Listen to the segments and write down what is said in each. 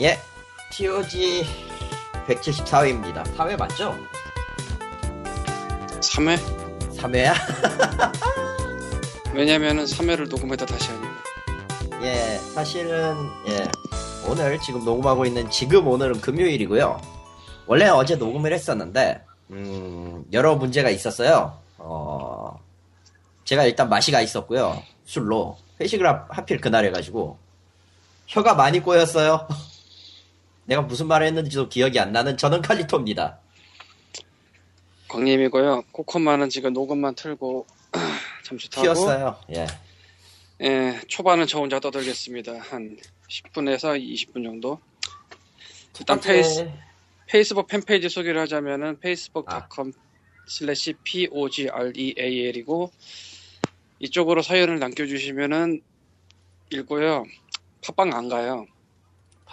예, TOG 174회입니다. 4회 맞죠? 3회? 3회야? 왜냐면은 3회를 녹음해다 다시 하니까. 예, 사실은, 예, 오늘 지금 녹음하고 있는, 지금 오늘은 금요일이고요. 원래 어제 녹음을 했었는데, 음, 여러 문제가 있었어요. 어, 제가 일단 맛이 가 있었고요. 술로. 회식을 하, 하필 그날 해가지고, 혀가 많이 꼬였어요. 내가 무슨 말을 했는지도 기억이 안 나는 저는 칼리토입니다. 광님이고요. 코코마는 지금 녹음만 틀고 잠시 타고. 튀었어요. 예. 예, 초반은 저 혼자 떠들겠습니다. 한 10분에서 20분 정도. 일단 번째- 페이스, 페이스북 팬페이지 소개를 하자면은 facebook.com slash pogreal이고 이쪽으로 사연을 남겨주시면은 읽고요. 팟빵 안 가요.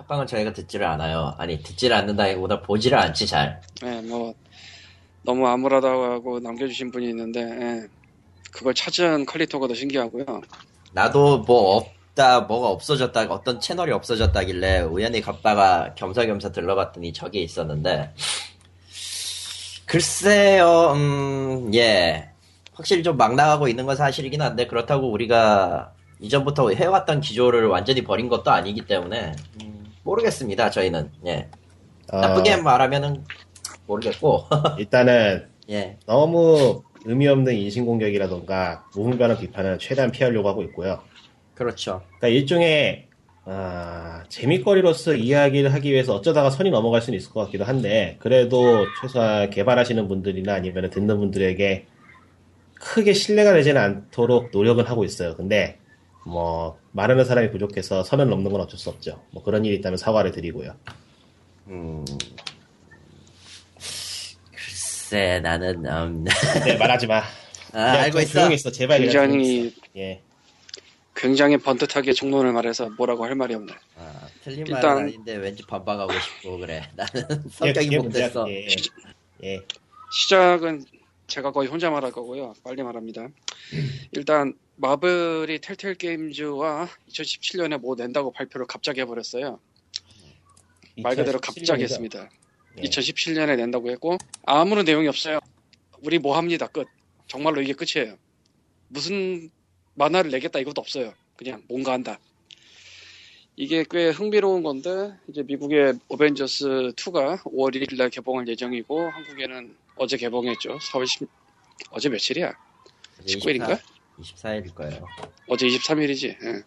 팟빵은 저희가 듣지를 않아요. 아니, 듣지를 않는다기보다 보지를 않지, 잘. 예, 뭐 너무 암울하다고 하고 남겨주신 분이 있는데 예, 그걸 찾은 칼리토가 더 신기하고요. 나도 뭐 없다, 뭐가 없어졌다, 어떤 채널이 없어졌다길래 우연히 갔다가 겸사겸사 들러갔더니 저게 있었는데, 글쎄요, 음, 예. 확실히 좀 막 나가고 있는 건 사실이긴 한데, 그렇다고 우리가 이전부터 해왔던 기조를 완전히 버린 것도 아니기 때문에, 음, 모르겠습니다, 저희는. 예. 어, 나쁘게 말하면은 모르겠고, 일단은 예. 너무 의미 없는 인신공격이라던가 무분별한 비판은 최대한 피하려고 하고 있고요. 그렇죠. 그러니까 일종의 아, 재미거리로서 이야기를 하기 위해서 어쩌다가 선이 넘어갈 수는 있을 것 같기도 한데 그래도 최소한 개발하시는 분들이나 아니면 듣는 분들에게 크게 신뢰가 되지는 않도록 노력은 하고 있어요. 근데 뭐 말하는 사람이 부족해서 선을 넘는 건 어쩔 수 없죠. 뭐 그런 일이 있다면 사과를 드리고요. 음. 글쎄, 나는, 음. 네 말하지 마. 아, 알고 좀 있어. 있어. 제발 굉장히 있어. 예. 굉장히 번듯하게 종론을 말해서 뭐라고 할 말이 없네. 아, 틀린 일단- 말은 아닌데 왠지 반박하고 싶고 그래. 나는 그게- 성격이 못됐어. 문제야, 그게. 예. 시작은 제가 거의 혼자 말할 거고요. 빨리 말합니다. 일단 마블이 텔텔 게임즈와 2017년에 뭐 낸다고 발표를 갑자기 해버렸어요. 말 그대로 2017 갑자기 년이죠? 했습니다. 예. 2017년에 낸다고 했고 아무런 내용이 없어요. 우리 뭐 합니다. 끝. 정말로 이게 끝이에요. 무슨 만화를 내겠다 이것도 없어요. 그냥 뭔가 한다. 이게 꽤 흥미로운 건데 이제 미국의 어벤져스 2가 5월 1일 날 개봉할 예정이고 한국에는 어제 개봉했죠. 4월 10 어제 며칠이야? 19일인가? 24일일 거예요. 어제 23일이지. 예.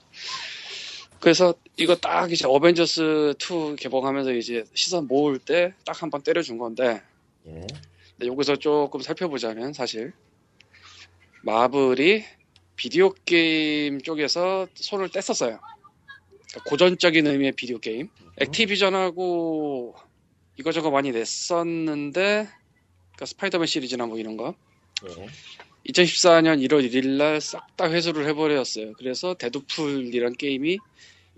그래서 이거 딱 이제 어벤져스 2 개봉하면서 이제 시선 모을 때 딱 한 번 때려준 건데 예. 여기서 조금 살펴보자면 사실 마블이 비디오 게임 쪽에서 손을 뗐었어요. 그러니까 고전적인 의미의 비디오 게임. 액티비전하고 이거저거 많이 냈었는데 그러니까 스파이더맨 시리즈나 뭐 이런 거 예. 2014년 1월 1일 날 싹 다 회수를 해버렸어요. 그래서 데드풀이란 게임이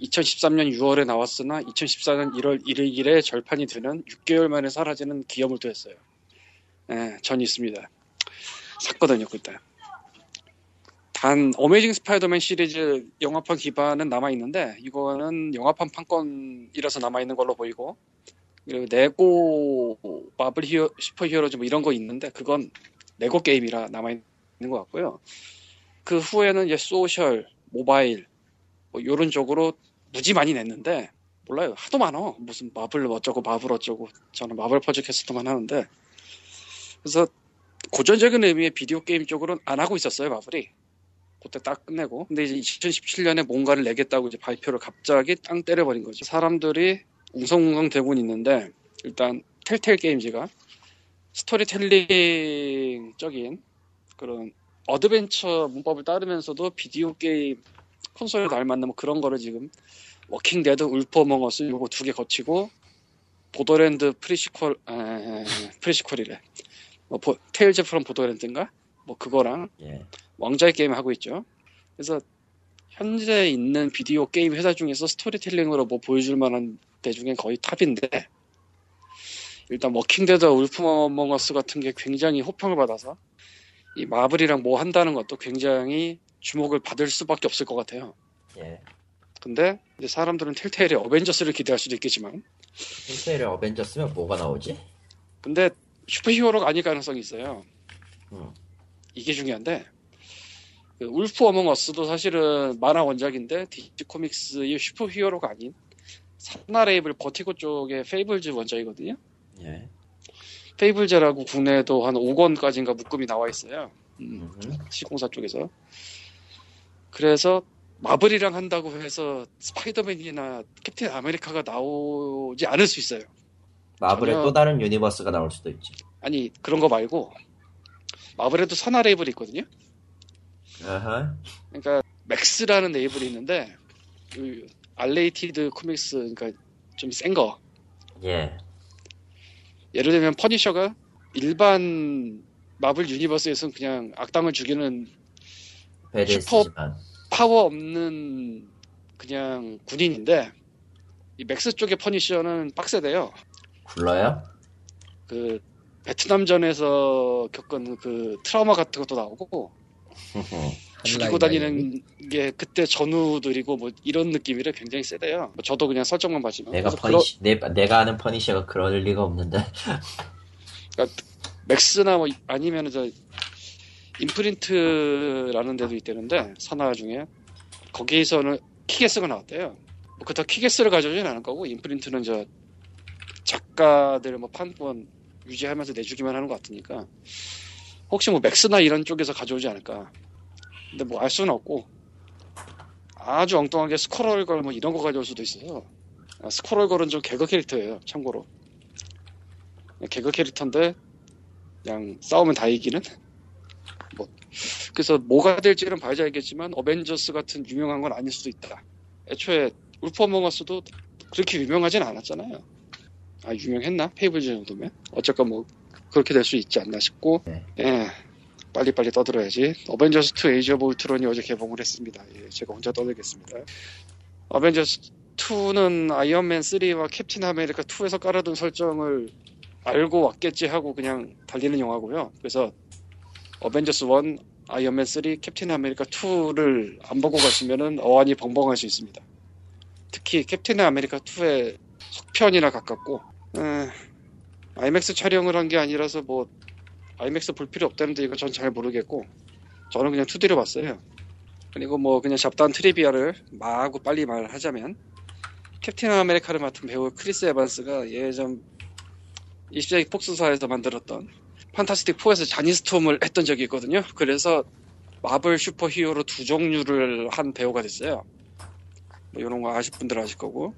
2013년 6월에 나왔으나 2014년 1월 1일에 절판이 되는 6개월 만에 사라지는 기염을 토했어요. 예, 전 있습니다. 샀거든요, 그때. 단 어메이징 스파이더맨 시리즈 영화판 기반은 남아 있는데 이거는 영화판 판권이라서 남아 있는 걸로 보이고 그리고 레고 마블 히어 슈퍼히어로즈 뭐 이런 거 있는데 그건 레고 게임이라 남아 있는 것 같고요. 그 후에는 이제 소셜, 모바일 뭐 이런 쪽으로 무지 많이 냈는데 몰라요. 하도 많어. 무슨 마블 어쩌고 마블 어쩌고 저는 마블 퍼즐 퀘스트만 하는데 그래서 고전적인 의미의 비디오 게임 쪽으로는 안 하고 있었어요 마블이. 그때 딱 끝내고 근데 이제 2017년에 뭔가를 내겠다고 이제 발표를 갑자기 땅 때려버린 거죠. 사람들이 웅성웅성 되고 있는데 일단 텔테일 게임즈가 스토리텔링적인 그런 어드벤처 문법을 따르면서도 비디오 게임 콘솔에 담았는 뭐 그런 거를 지금 워킹 데드 울프 어몽어스 요거 두 개 거치고 보더랜드 프리시퀄 에, 프리시퀄이래. 뭐 보- 테일즈 프롬 보더랜드인가? 뭐 그거랑 예. 왕좌의 게임 하고 있죠. 그래서 현재 있는 비디오 게임 회사 중에서 스토리텔링으로 뭐 보여줄 만한 데 중에 거의 탑인데 일단 워킹 데드 울프 어몽어스 같은 게 굉장히 호평을 받아서 이 마블이랑 뭐 한다는 것도 굉장히 주목을 받을 수밖에 없을 것 같아요. 예. 근데 이제 사람들은 텔테일의 어벤져스를 기대할 수도 있겠지만 텔테일의 어벤져스면 뭐가 나오지? 근데 슈퍼히어로가 아닐 가능성이 있어요. 음. 이게 중요한데 그 울프 어몽 어스도 사실은 만화 원작인데 DC 코믹스의 슈퍼히어로가 아닌 산하 레이블 버티고 쪽의 페이블즈 원작이거든요. 예. 페이블즈라고 국내에도 한 5권까지인가 묶음이 나와 있어요. 음, 음. 시공사 쪽에서. 그래서 마블이랑 한다고 해서 스파이더맨이나 캡틴 아메리카가 나오지 않을 수 있어요. 마블의 전혀- 또 다른 universe가 나올 수도 있지. 아니 그런 거 말고 마블에도 산하 레이블이 있거든요. 아하. 그러니까 맥스라는 레이블이 있는데 그 R-rated 코믹스 그러니까 좀 센 거. 예. 예를 들면 퍼니셔가 일반 마블 universe에서는 그냥 악당을 죽이는 베데스지만. 파워 없는 그냥 군인인데 이 맥스 쪽의 퍼니셔는 빡세대요. 굴러요? 그 베트남전에서 겪은 그 트라우마 같은 것도 나오고 죽이고 다니는 게 그때 전우들이고 뭐 이런 느낌이라 굉장히 세대요. 뭐 저도 그냥 설정만 봤지만 내가 그래서 그러- 퍼니시, 내, 내가 아는 퍼니셔가 그럴 리가 없는데. 맥스나 뭐 아니면 저 임프린트라는 데도 있다는데 산하 중에 거기에서는 키게스가 나왔대요. 뭐 그렇다 키게스를 가져오진 않을 거고 임프린트는 저 작가들 뭐 판권 유지하면서 내주기만 하는 것 같으니까 혹시 뭐 맥스나 이런 쪽에서 가져오지 않을까. 근데 뭐 알 수는 없고 아주 엉뚱하게 스코럴걸 뭐 이런 거 가져올 수도 있어서 아, 스코럴걸은 좀 개그 캐릭터예요. 참고로. 개그 캐릭터인데 그냥 싸우면 다 이기는? 뭐 그래서 뭐가 될지는 봐야지 알겠지만 어벤져스 같은 유명한 건 아닐 수도 있다. 애초에 어몽어스도 그렇게 유명하진 않았잖아요. 아 유명했나? 페이블즈 정도면? 어쨌건 뭐 그렇게 될 수 있지 않나 싶고. 네. 예 빨리빨리 떠들어야지 어벤져스 2 에이지 오브 울트론이 어제 개봉을 했습니다 예, 제가 혼자 떠들겠습니다 어벤져스 2는 아이언맨 3와 캡틴 아메리카 2에서 깔아둔 설정을 알고 왔겠지 하고 그냥 달리는 영화고요. 그래서 어벤져스 1, 아이언맨 3, 캡틴 아메리카 2를 안 보고 가시면은 어안이 벙벙할 수 있습니다. 특히 캡틴 아메리카 2의 속편에나 가깝고 에, 아이맥스 촬영을 한 게 아니라서 뭐 아이맥스 볼 필요 없다는데 이건 전 잘 모르겠고 저는 그냥 2D로 봤어요. 그리고 뭐 그냥 잡다한 trivia를 마구 빨리 말하자면 캡틴 아메리카를 맡은 배우 크리스 에반스가 예전 20세기 폭스사에서 만들었던 판타스틱 4에서 자니스톰을 했던 적이 있거든요. 그래서 마블 슈퍼 히어로 두 종류를 한 배우가 했어요. 뭐 이런 거 아실 분들 아실 거고.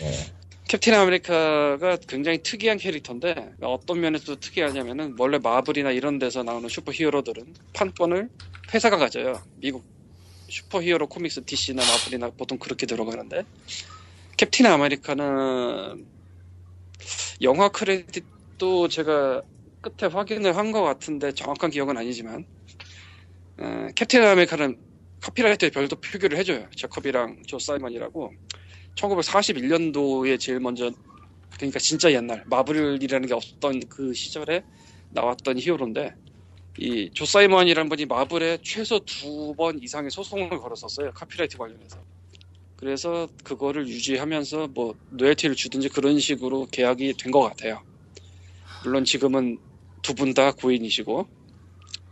네. 캡틴 아메리카가 굉장히 특이한 캐릭터인데 어떤 면에서 특이하냐면은 원래 마블이나 이런 데서 나오는 슈퍼 히어로들은 판권을 회사가 가져요. 미국 슈퍼 히어로 코믹스 DC나 마블이나 보통 그렇게 들어가는데 캡틴 아메리카는 영화 크레딧도 제가 끝에 확인을 한 것 같은데 정확한 기억은 아니지만 어, 캡틴 아메리카는 copyright에 별도 표기를 해줘요. 잭 커비랑 조 사이먼이라고 1941년도에 제일 먼저 그러니까 진짜 옛날 마블이라는 게 없던 그 시절에 나왔던 히어로인데 이 조 사이먼이라는 분이 마블에 최소 두 번 이상의 소송을 걸었었어요. copyright 관련해서. 그래서 그거를 유지하면서 뭐 로열티를 주든지 그런 식으로 계약이 된 것 같아요. 물론 지금은 두 분 다 고인이시고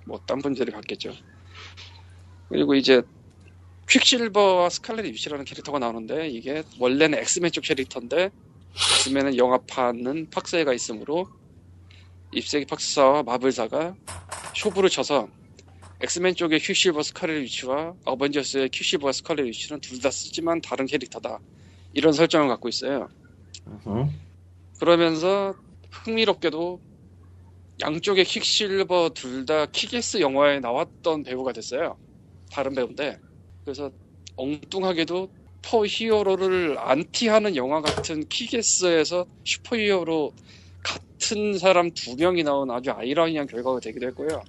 뭐 딴 분들이 받겠죠. 그리고 이제 퀵실버와 스칼렛 위치라는 캐릭터가 나오는데 이게 원래는 엑스맨 쪽 캐릭터인데 엑스맨은 영화판은 팍스에가 있으므로 이십세기 팍스사와 마블사가 쇼부를 쳐서 엑스맨 쪽의 퀵실버 스칼렛 위치와 어벤져스의 퀵실버와 스칼렛 위치는 둘 다 쓰지만 다른 캐릭터다 이런 설정을 갖고 있어요. 그러면서 흥미롭게도 양쪽의 퀵실버 둘 다 킥애스 영화에 나왔던 배우가 했어요. 다른 배우인데 그래서 엉뚱하게도 슈퍼 히어로를 안티하는 영화 같은 킥애스에서 슈퍼 히어로 같은 사람 두 명이 나온 아주 아이러니한 결과가 되기도 했고요.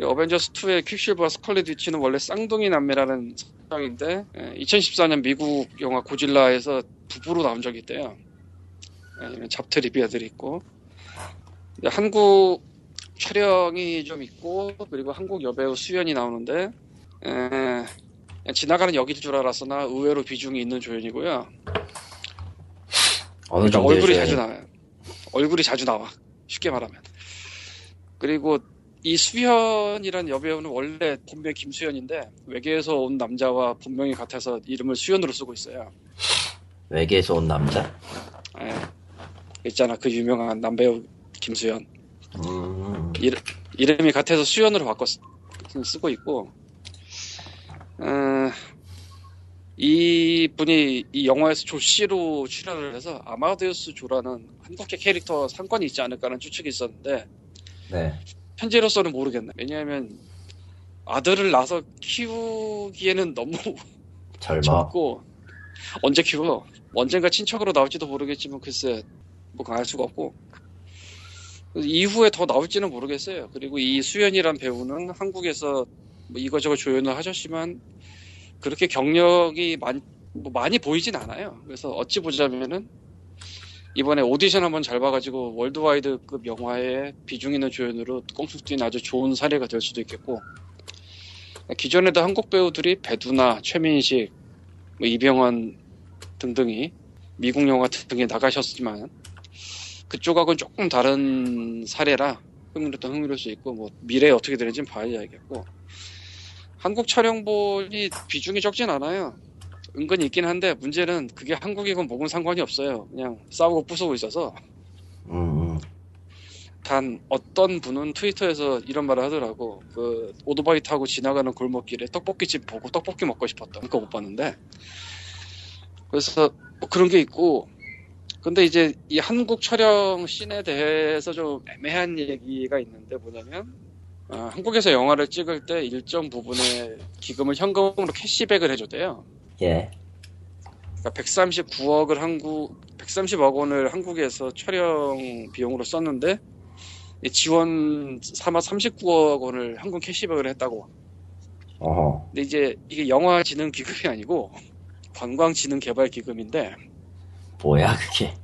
어벤져스 2의 퀵실버와 스컬렛 위치는 원래 쌍둥이 남매라는 설정인데 2014년 미국 영화 고질라에서 부부로 나온 적이 있대요. 예, 잡 trivia들이 있고 한국 촬영이 좀 있고 그리고 한국 여배우 수현이 나오는데 에, 그냥 지나가는 역일 줄 알았으나 의외로 비중이 있는 조연이고요. 어느 그러니까 정도 얼굴이 자주 나와요. 얼굴이 자주 나와. 쉽게 말하면. 그리고 이 수현이란 여배우는 원래 본명 김수현인데 외계에서 온 남자와 본명이 같아서 이름을 수현으로 쓰고 있어요. 외계에서 온 남자. 예. 있잖아 그 유명한 남배우 김수현. 음, 이름, 이름이 같아서 수현으로 바꿔 쓰, 쓰고 있고 어, 이 분이 이 영화에서 조씨로 출연을 해서 아마데우스 조라는 한국계 캐릭터 상관이 있지 않을까라는 추측이 있었는데 네. 현재로서는 모르겠네. 왜냐하면 아들을 낳아서 키우기에는 너무 젊어. 적고 언제 키워? 언젠가 친척으로 나올지도 모르겠지만 글쎄 뭐 알 수가 없고 이후에 더 나올지는 모르겠어요. 그리고 이 수연이란 배우는 한국에서 뭐 이거저거 조연을 하셨지만 그렇게 경력이 많, 뭐 많이 보이진 않아요. 그래서 어찌 보자면은 이번에 오디션 한번 잘 봐가지고 월드와이드급 영화에 비중 있는 조연으로 꽁숙 뛴 아주 좋은 사례가 될 수도 있겠고 기존에도 한국 배우들이 배두나, 최민식, 뭐 이병헌 등등이 미국 영화 등에 나가셨지만 그쪽하고는 조금 다른 사례라 흥미롭던 흥미로울 수 있고 뭐 미래에 어떻게 되는지는 봐야겠고 한국 촬영본이 비중이 적진 않아요. 은근히 있긴 한데 문제는 그게 한국이건 뭐건 상관이 없어요. 그냥 싸우고 부수고 있어서 음, 음. 단 어떤 분은 트위터에서 이런 말을 하더라고. 그 오토바이 타고 지나가는 골목길에 떡볶이집 보고 떡볶이 먹고 싶었다. 그거 못 봤는데. 그래서 뭐 그런 게 있고. 근데 이제 이 한국 촬영 씬에 대해서 좀 애매한 얘기가 있는데 뭐냐면 아, 한국에서 영화를 찍을 때 일정 부분의 기금을 현금으로 캐시백을 해줬대요. 예. 그러니까 139억을 한국 130억 원을 한국에서 촬영 비용으로 썼는데 이 지원 삼아 39억 원을 한국 캐시백을 했다고. 어허. 근데 이제 이게 영화 진흥 기금이 아니고 관광 진흥 개발 기금인데 뭐야 그게.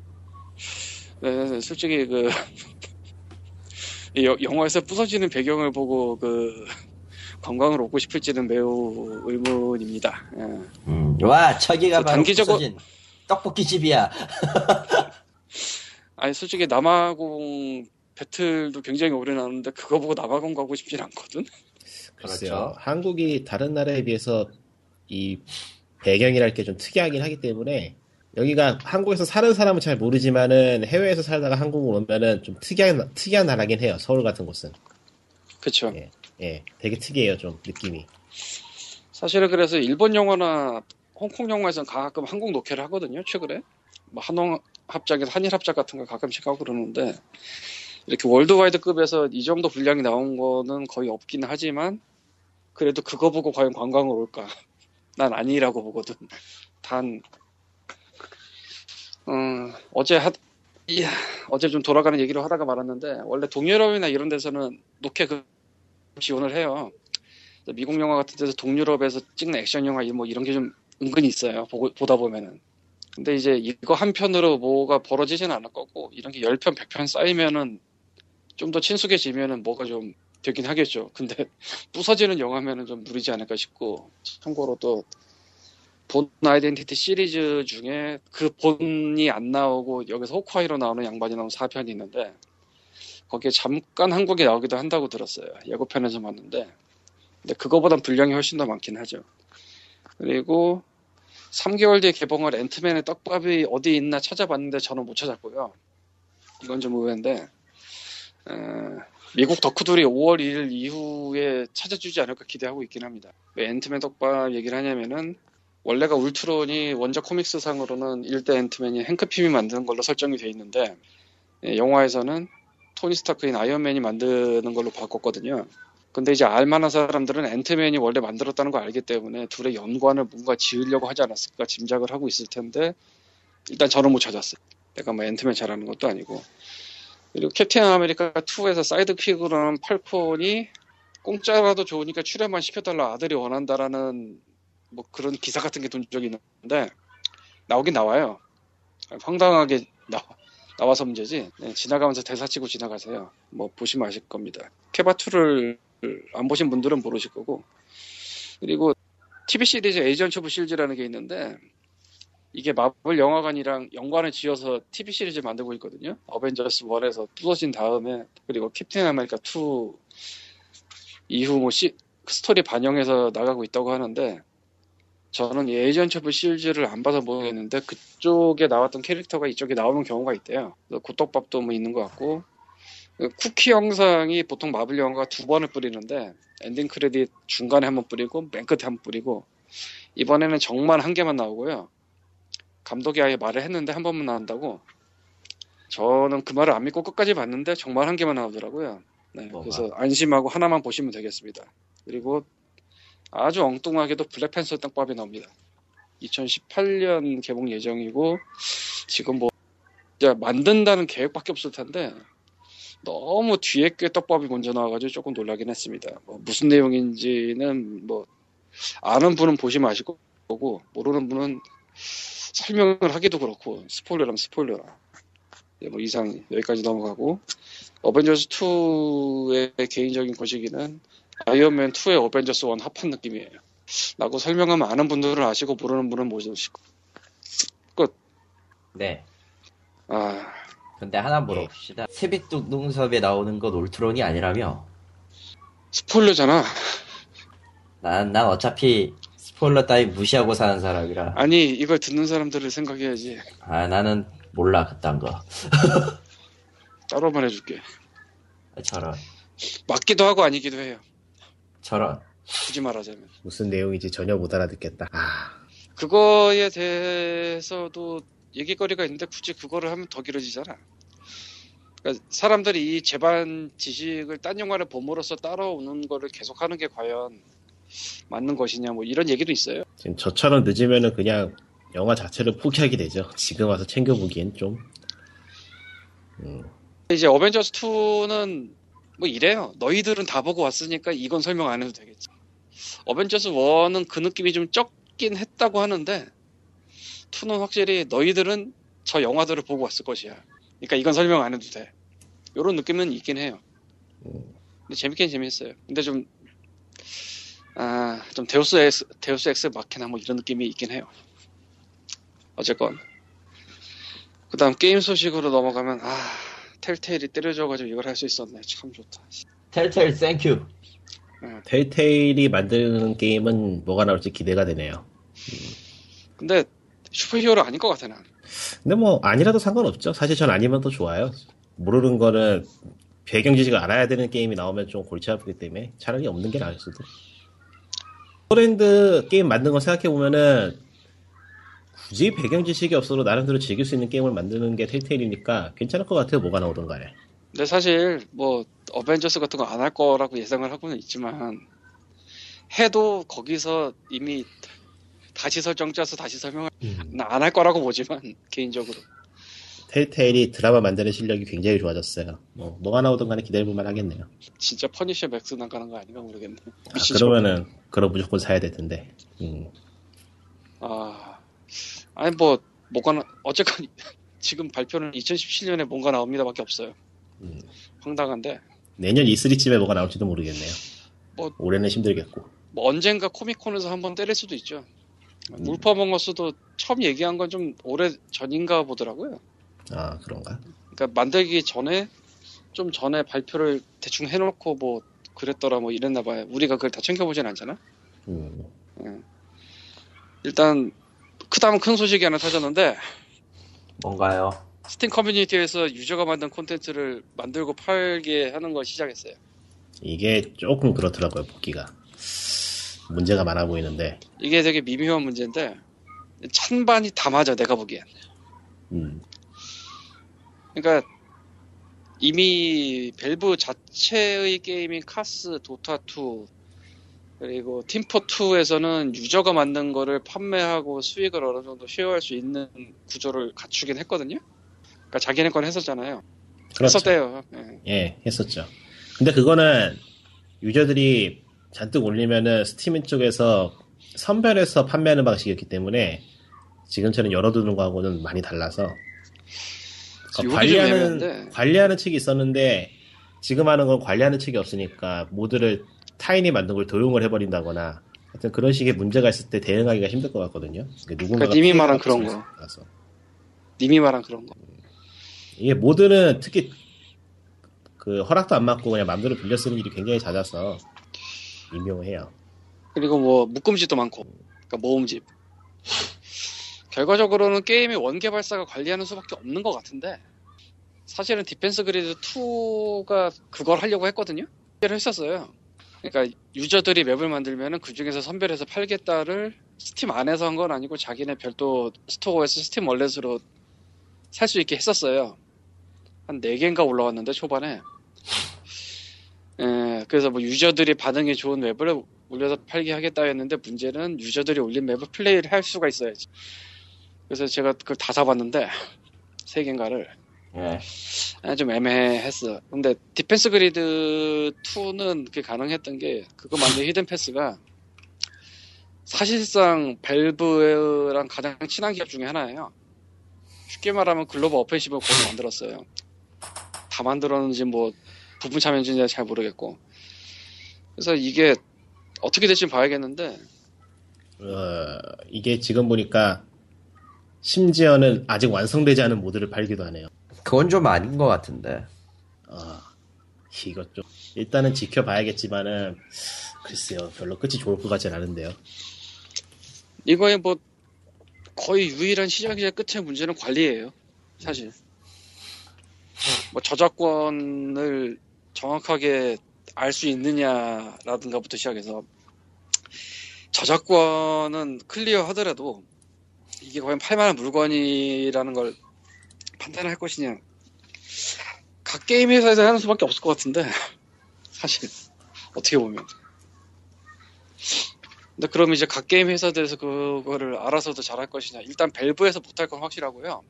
네, 솔직히 그 영화에서 부서지는 배경을 보고 그 관광을 오고 싶을지는 매우 의문입니다. 예. 음. 와 저기가 그 바로 단기적으로- 부서진 떡볶이 집이야. 아니 솔직히 남아공 배틀도 굉장히 오래 나왔는데 그거 보고 남아공 가고 싶진 않거든. 글쎄요. 그렇죠. 한국이 다른 나라에 비해서 이 배경이랄 게 좀 특이하긴 하기 때문에 여기가 한국에서 사는 사람은 잘 모르지만은 해외에서 살다가 한국으로 오면은 좀 특이한 특이한 나라긴 해요. 서울 같은 곳은. 그쵸. 예. 예. 되게 특이해요, 좀 느낌이. 사실은 그래서 일본 영화나 홍콩 영화에서는 가끔 한국 녹회를 하거든요. 최근에 뭐 한홍 합작에서 한일 합작 같은 거 가끔씩 하고 그러는데 이렇게 월드와이드급에서 이 정도 분량이 나온 거는 거의 없긴 하지만 그래도 그거 보고 과연 관광을 올까? 난 아니라고 보거든. 단 음, 어제 하, 이야, 어제 좀 돌아가는 얘기를 하다가 말았는데 원래 동유럽이나 이런 데서는 녹회 그 지원을 해요. 미국 영화 같은 데서 동유럽에서 찍는 액션 영화 뭐 이런 게 좀 은근히 있어요. 보고, 보다 보면은. 근데 이제 이거 한 편으로 뭐가 벌어지진 않을 거고 이런 게 10편, 100편 쌓이면은 좀 더 친숙해지면은 뭐가 좀 되긴 하겠죠. 근데 부서지는 영화면은 좀 무리지 않을까 싶고 참고로 또 본 아이덴티티 시리즈 중에 그 본이 안 나오고 여기서 호크아이로 나오는 양반이 나온 4편이 있는데 거기에 잠깐 한국에 나오기도 한다고 들었어요. 예고편에서 봤는데 근데 그거보단 분량이 훨씬 더 많긴 하죠. 그리고 3개월 뒤에 개봉할 앤트맨의 떡밥이 어디 있나 찾아봤는데 저는 못 찾았고요. 이건 좀 의외인데 어, 미국 덕후들이 5월 1일 이후에 찾아주지 않을까 기대하고 있긴 합니다. 왜 앤트맨 떡밥 얘기를 하냐면은 원래가 울트론이 원작 comics 상으로는 1대 앤트맨이 행크 핌이 만드는 걸로 설정이 돼 있는데 예, 영화에서는 토니 스타크인 아이언맨이 만드는 걸로 바꿨거든요. 근데 이제 알만한 사람들은 앤트맨이 원래 만들었다는 걸 알기 때문에 둘의 연관을 뭔가 지으려고 하지 않았을까 짐작을 하고 있을 텐데 일단 저는 못 찾았어요. 내가 뭐 앤트맨 잘하는 것도 아니고 그리고 캡틴 아메리카 2에서 sidekick으로는 팔콘이 공짜라도 좋으니까 출연만 시켜달라 아들이 원한다라는 뭐 그런 기사 같은 게 돈 적이 있는데 나오긴 나와요. 황당하게 나, 나와서 문제지. 네, 지나가면서 대사 치고 지나가세요. 뭐 보시면 아실 겁니다. 캡아2를 안 보신 분들은 모르실 거고. 그리고 TV 시리즈 에이전트 오브 실즈라는 게 있는데 이게 마블 영화관이랑 연관을 지어서 TV 시리즈 만들고 있거든요. 어벤져스 1에서 뚫어진 다음에 그리고 캡틴 아메리카 2 이후 뭐 시, 스토리 반영해서 나가고 있다고 하는데 저는 이 에이전트 오브 실즈를 안 봐서 모르겠는데 그쪽에 나왔던 캐릭터가 이쪽에 나오는 경우가 있대요. 고떡밥도 뭐 있는 것 같고 그 쿠키 영상이 보통 마블 영화가 두 번을 뿌리는데 엔딩 크레딧 중간에 한 번 뿌리고 맨 끝에 한 번 뿌리고 이번에는 정말 한 개만 나오고요. 감독이 아예 말을 했는데 한 번만 나온다고. 저는 그 말을 안 믿고 끝까지 봤는데 정말 한 개만 나오더라고요. 네? 그래서 안심하고 하나만 보시면 되겠습니다. 그리고 아주 엉뚱하게도 블랙팬서 떡밥이 나옵니다. 2018년 개봉 예정이고 지금 뭐 만든다는 계획밖에 없을 텐데 너무 뒤에 꽤 떡밥이 먼저 나와가지고 조금 놀라긴 했습니다. 뭐 무슨 내용인지는 뭐 아는 분은 보시면 아실 거고 모르는 분은 설명을 하기도 그렇고 스포일러라면 스포일러라. 예, 뭐 이상 여기까지 넘어가고 어벤져스 2의 개인적인 거시기는 아이언맨 2의 어벤져스 1 합한 느낌이에요. 라고 설명하면 아는 분들은 아시고 모르는 분은 모르시고 네. 아 근데 하나 물어봅시다. 세빛뚝 농섭에 나오는 건 울트론이 아니라며? 스포일러잖아. 난, 난 어차피 스포일러 따위 무시하고 사는 사람이라. 아니 이걸 듣는 사람들을 생각해야지. 아, 나는 몰라, 그딴 거. 따로 말해줄게. 저런, 맞기도 하고 아니기도 해요. 저런. 굳이 말하자면. 무슨 내용인지 전혀 못 알아듣겠다. 아, 그거에 대해서도 얘기거리가 있는데 굳이 그거를 하면 더 길어지잖아. 그러니까 사람들이 이 제반 지식을 딴 영화를 봄으로써 따라오는 거를 계속하는 게 과연 맞는 것이냐 뭐 이런 얘기도 있어요. 지금 저처럼 늦으면은 그냥 영화 자체를 포기하게 되죠. 지금 와서 챙겨보기엔 좀. 음, 이제 어벤져스 2는 뭐 이래요. 너희들은 다 보고 왔으니까 이건 설명 안 해도 되겠지. 어벤져스 1은 그 느낌이 좀 적긴 했다고 하는데 2는 확실히 너희들은 저 영화들을 보고 왔을 것이야. 그러니까 이건 설명 안 해도 돼. 요런 느낌은 있긴 해요. 근데 재밌긴 재밌어요. 근데 좀, 아, 좀 deus ex, deus ex machina 뭐 이런 느낌이 있긴 해요. 어쨌건. 그 다음 게임 소식으로 넘어가면, 아, 텔테일이 때려줘가지고 이걸 할 수 있었네. 참 좋다. 텔텔 thank you. 텔테일이 만드는 게임은 뭐가 나올지 기대가 되네요. 근데 슈퍼히어로 아닌 것 같아, 난. 근데 뭐 아니라도 상관없죠. 사실 전 아니면 더 좋아요. 모르는 거는 배경 지식을 알아야 되는 게임이 나오면 좀 골치 아프기 때문에 차라리 없는 게 나을 수도. 포랜드 게임 만든 거 생각해 보면은 굳이 배경 지식이 없어도 나름대로 즐길 수 있는 게임을 만드는 게 텔테일이니까 괜찮을 것 같아요. 뭐가 나오든 간에. 근데 사실 뭐 어벤져스 같은 거 안 할 거라고 예상을 하고는 있지만 해도 거기서 이미 다시 설정 짜서 다시 설명을 안할 거라고 보지만 개인적으로 텔테일이 드라마 만드는 실력이 굉장히 좋아졌어요. 뭐 뭐가 나오든 간에 기다려볼만 하겠네요. 진짜 퍼니셔 맥스 나가는 거 아닌가 모르겠네. 아, 그러면은 그럼 무조건 사야 될 텐데. 음. 아, 아니 뭐 뭐가 나, 어쨌건 지금 발표는 2017년에 뭔가 나옵니다밖에 없어요. 음. 황당한데 내년 E3쯤에 뭐가 나올지도 모르겠네요. 뭐- 올해는 힘들겠고. 뭐 언젠가 코미콘에서 한번 때릴 수도 있죠. 음. 울프 어멍 어스도 처음 얘기한 건 좀 오래 전인가 보더라고요. 아 그런가? 그러니까 만들기 전에 좀 전에 발표를 대충 해놓고 뭐 그랬더라 뭐 이랬나 봐요. 우리가 그걸 다 챙겨보진 않잖아. 음. 일단 크다면 큰 소식이 하나 터졌는데 뭔가요? 스팀 커뮤니티에서 유저가 만든 콘텐츠를 만들고 팔게 하는 걸 시작했어요. 이게 조금 그렇더라고요 보기가. 문제가 많아 보이는데. 이게 되게 미묘한 문제인데 찬반이 다 맞아 내가 보기엔. 음. 그러니까 이미 밸브 자체의 게임인 카스, 도타2 그리고 팀포2에서는 유저가 만든 거를 판매하고 수익을 어느 정도 쉐어할 수 있는 구조를 갖추긴 했거든요. 그러니까 자기네 건 했었잖아요. 그렇죠. 했었대요. 예. 예, 했었죠. 근데 그거는 유저들이 잔뜩 올리면은 스팀 쪽에서 선별해서 판매하는 방식이었기 때문에 지금처럼 열어두는 거하고는 많이 달라서 좀 관리하는. 관리하는 측이 있었는데 지금 하는 건 관리하는 측이 없으니까 모드를 타인이 만든 걸 도용을 해버린다거나 하여튼 그런 식의 문제가 있을 때 대응하기가 힘들 것 같거든요. 그러니까 누군가가 그러니까 님이 말한 그런 거. 거라서. 님이 말한 그런 거. 이게 모드는 특히 그 허락도 안 받고 그냥 맘대로 빌려 쓰는 일이 굉장히 잦아서 미묘해요. 그리고 뭐 묶음집도 많고, 그러니까 모음집. 결과적으로는 게임의 원 개발사가 관리하는 수밖에 없는 것 같은데 사실은 디펜스 그리드 2가 그걸 하려고 했거든요. 를 했었어요. 그러니까 유저들이 map을 만들면은 그 중에서 선별해서 팔겠다를 스팀 안에서 한 건 아니고 자기네 별도 store에서 스팀 월렛으로 살 수 있게 했었어요. 한 4개인가 올라왔는데 초반에. 예, 그래서 뭐 유저들이 반응이 좋은 map을 올려서 팔게 하겠다 했는데 문제는 유저들이 올린 map을 플레이를 할 수가 있어야지. 그래서 제가 그걸 다 사봤는데 세 개인가를 예. 아, 좀 애매했어. 근데 디펜스 그리드 2는 그게 가능했던 게 그거 만든 히든 패스가 사실상 밸브랑 가장 친한 기업 중에 하나예요. 쉽게 말하면 글로벌 오펜시브를 거기 만들었어요. 다 만들었는지 뭐 부분 참여인지 잘 모르겠고. 그래서 이게 어떻게 될지 봐야겠는데 어, 이게 지금 보니까 심지어는 아직 완성되지 않은 모드를 팔기도 하네요. 그건 좀 아닌 것 같은데. 아, 이것 좀 일단은 지켜봐야겠지만은 글쎄요, 별로 끝이 좋을 것 같진 않은데요. 이거의 뭐 거의 유일한 시작이자 끝의 문제는 관리예요. 사실. 뭐 저작권을 정확하게 알 수 있느냐라든가부터 시작해서 저작권은 클리어 하더라도 이게 과연 팔만한 물건이라는 걸 판단할 것이냐. 각 게임 회사에서 하는 수밖에 없을 것 같은데 사실. 어떻게 보면. 근데 그럼 이제 각 게임 회사들에서 그거를 알아서도 잘할 것이냐. 일단 밸브에서 못할 건 확실하고요.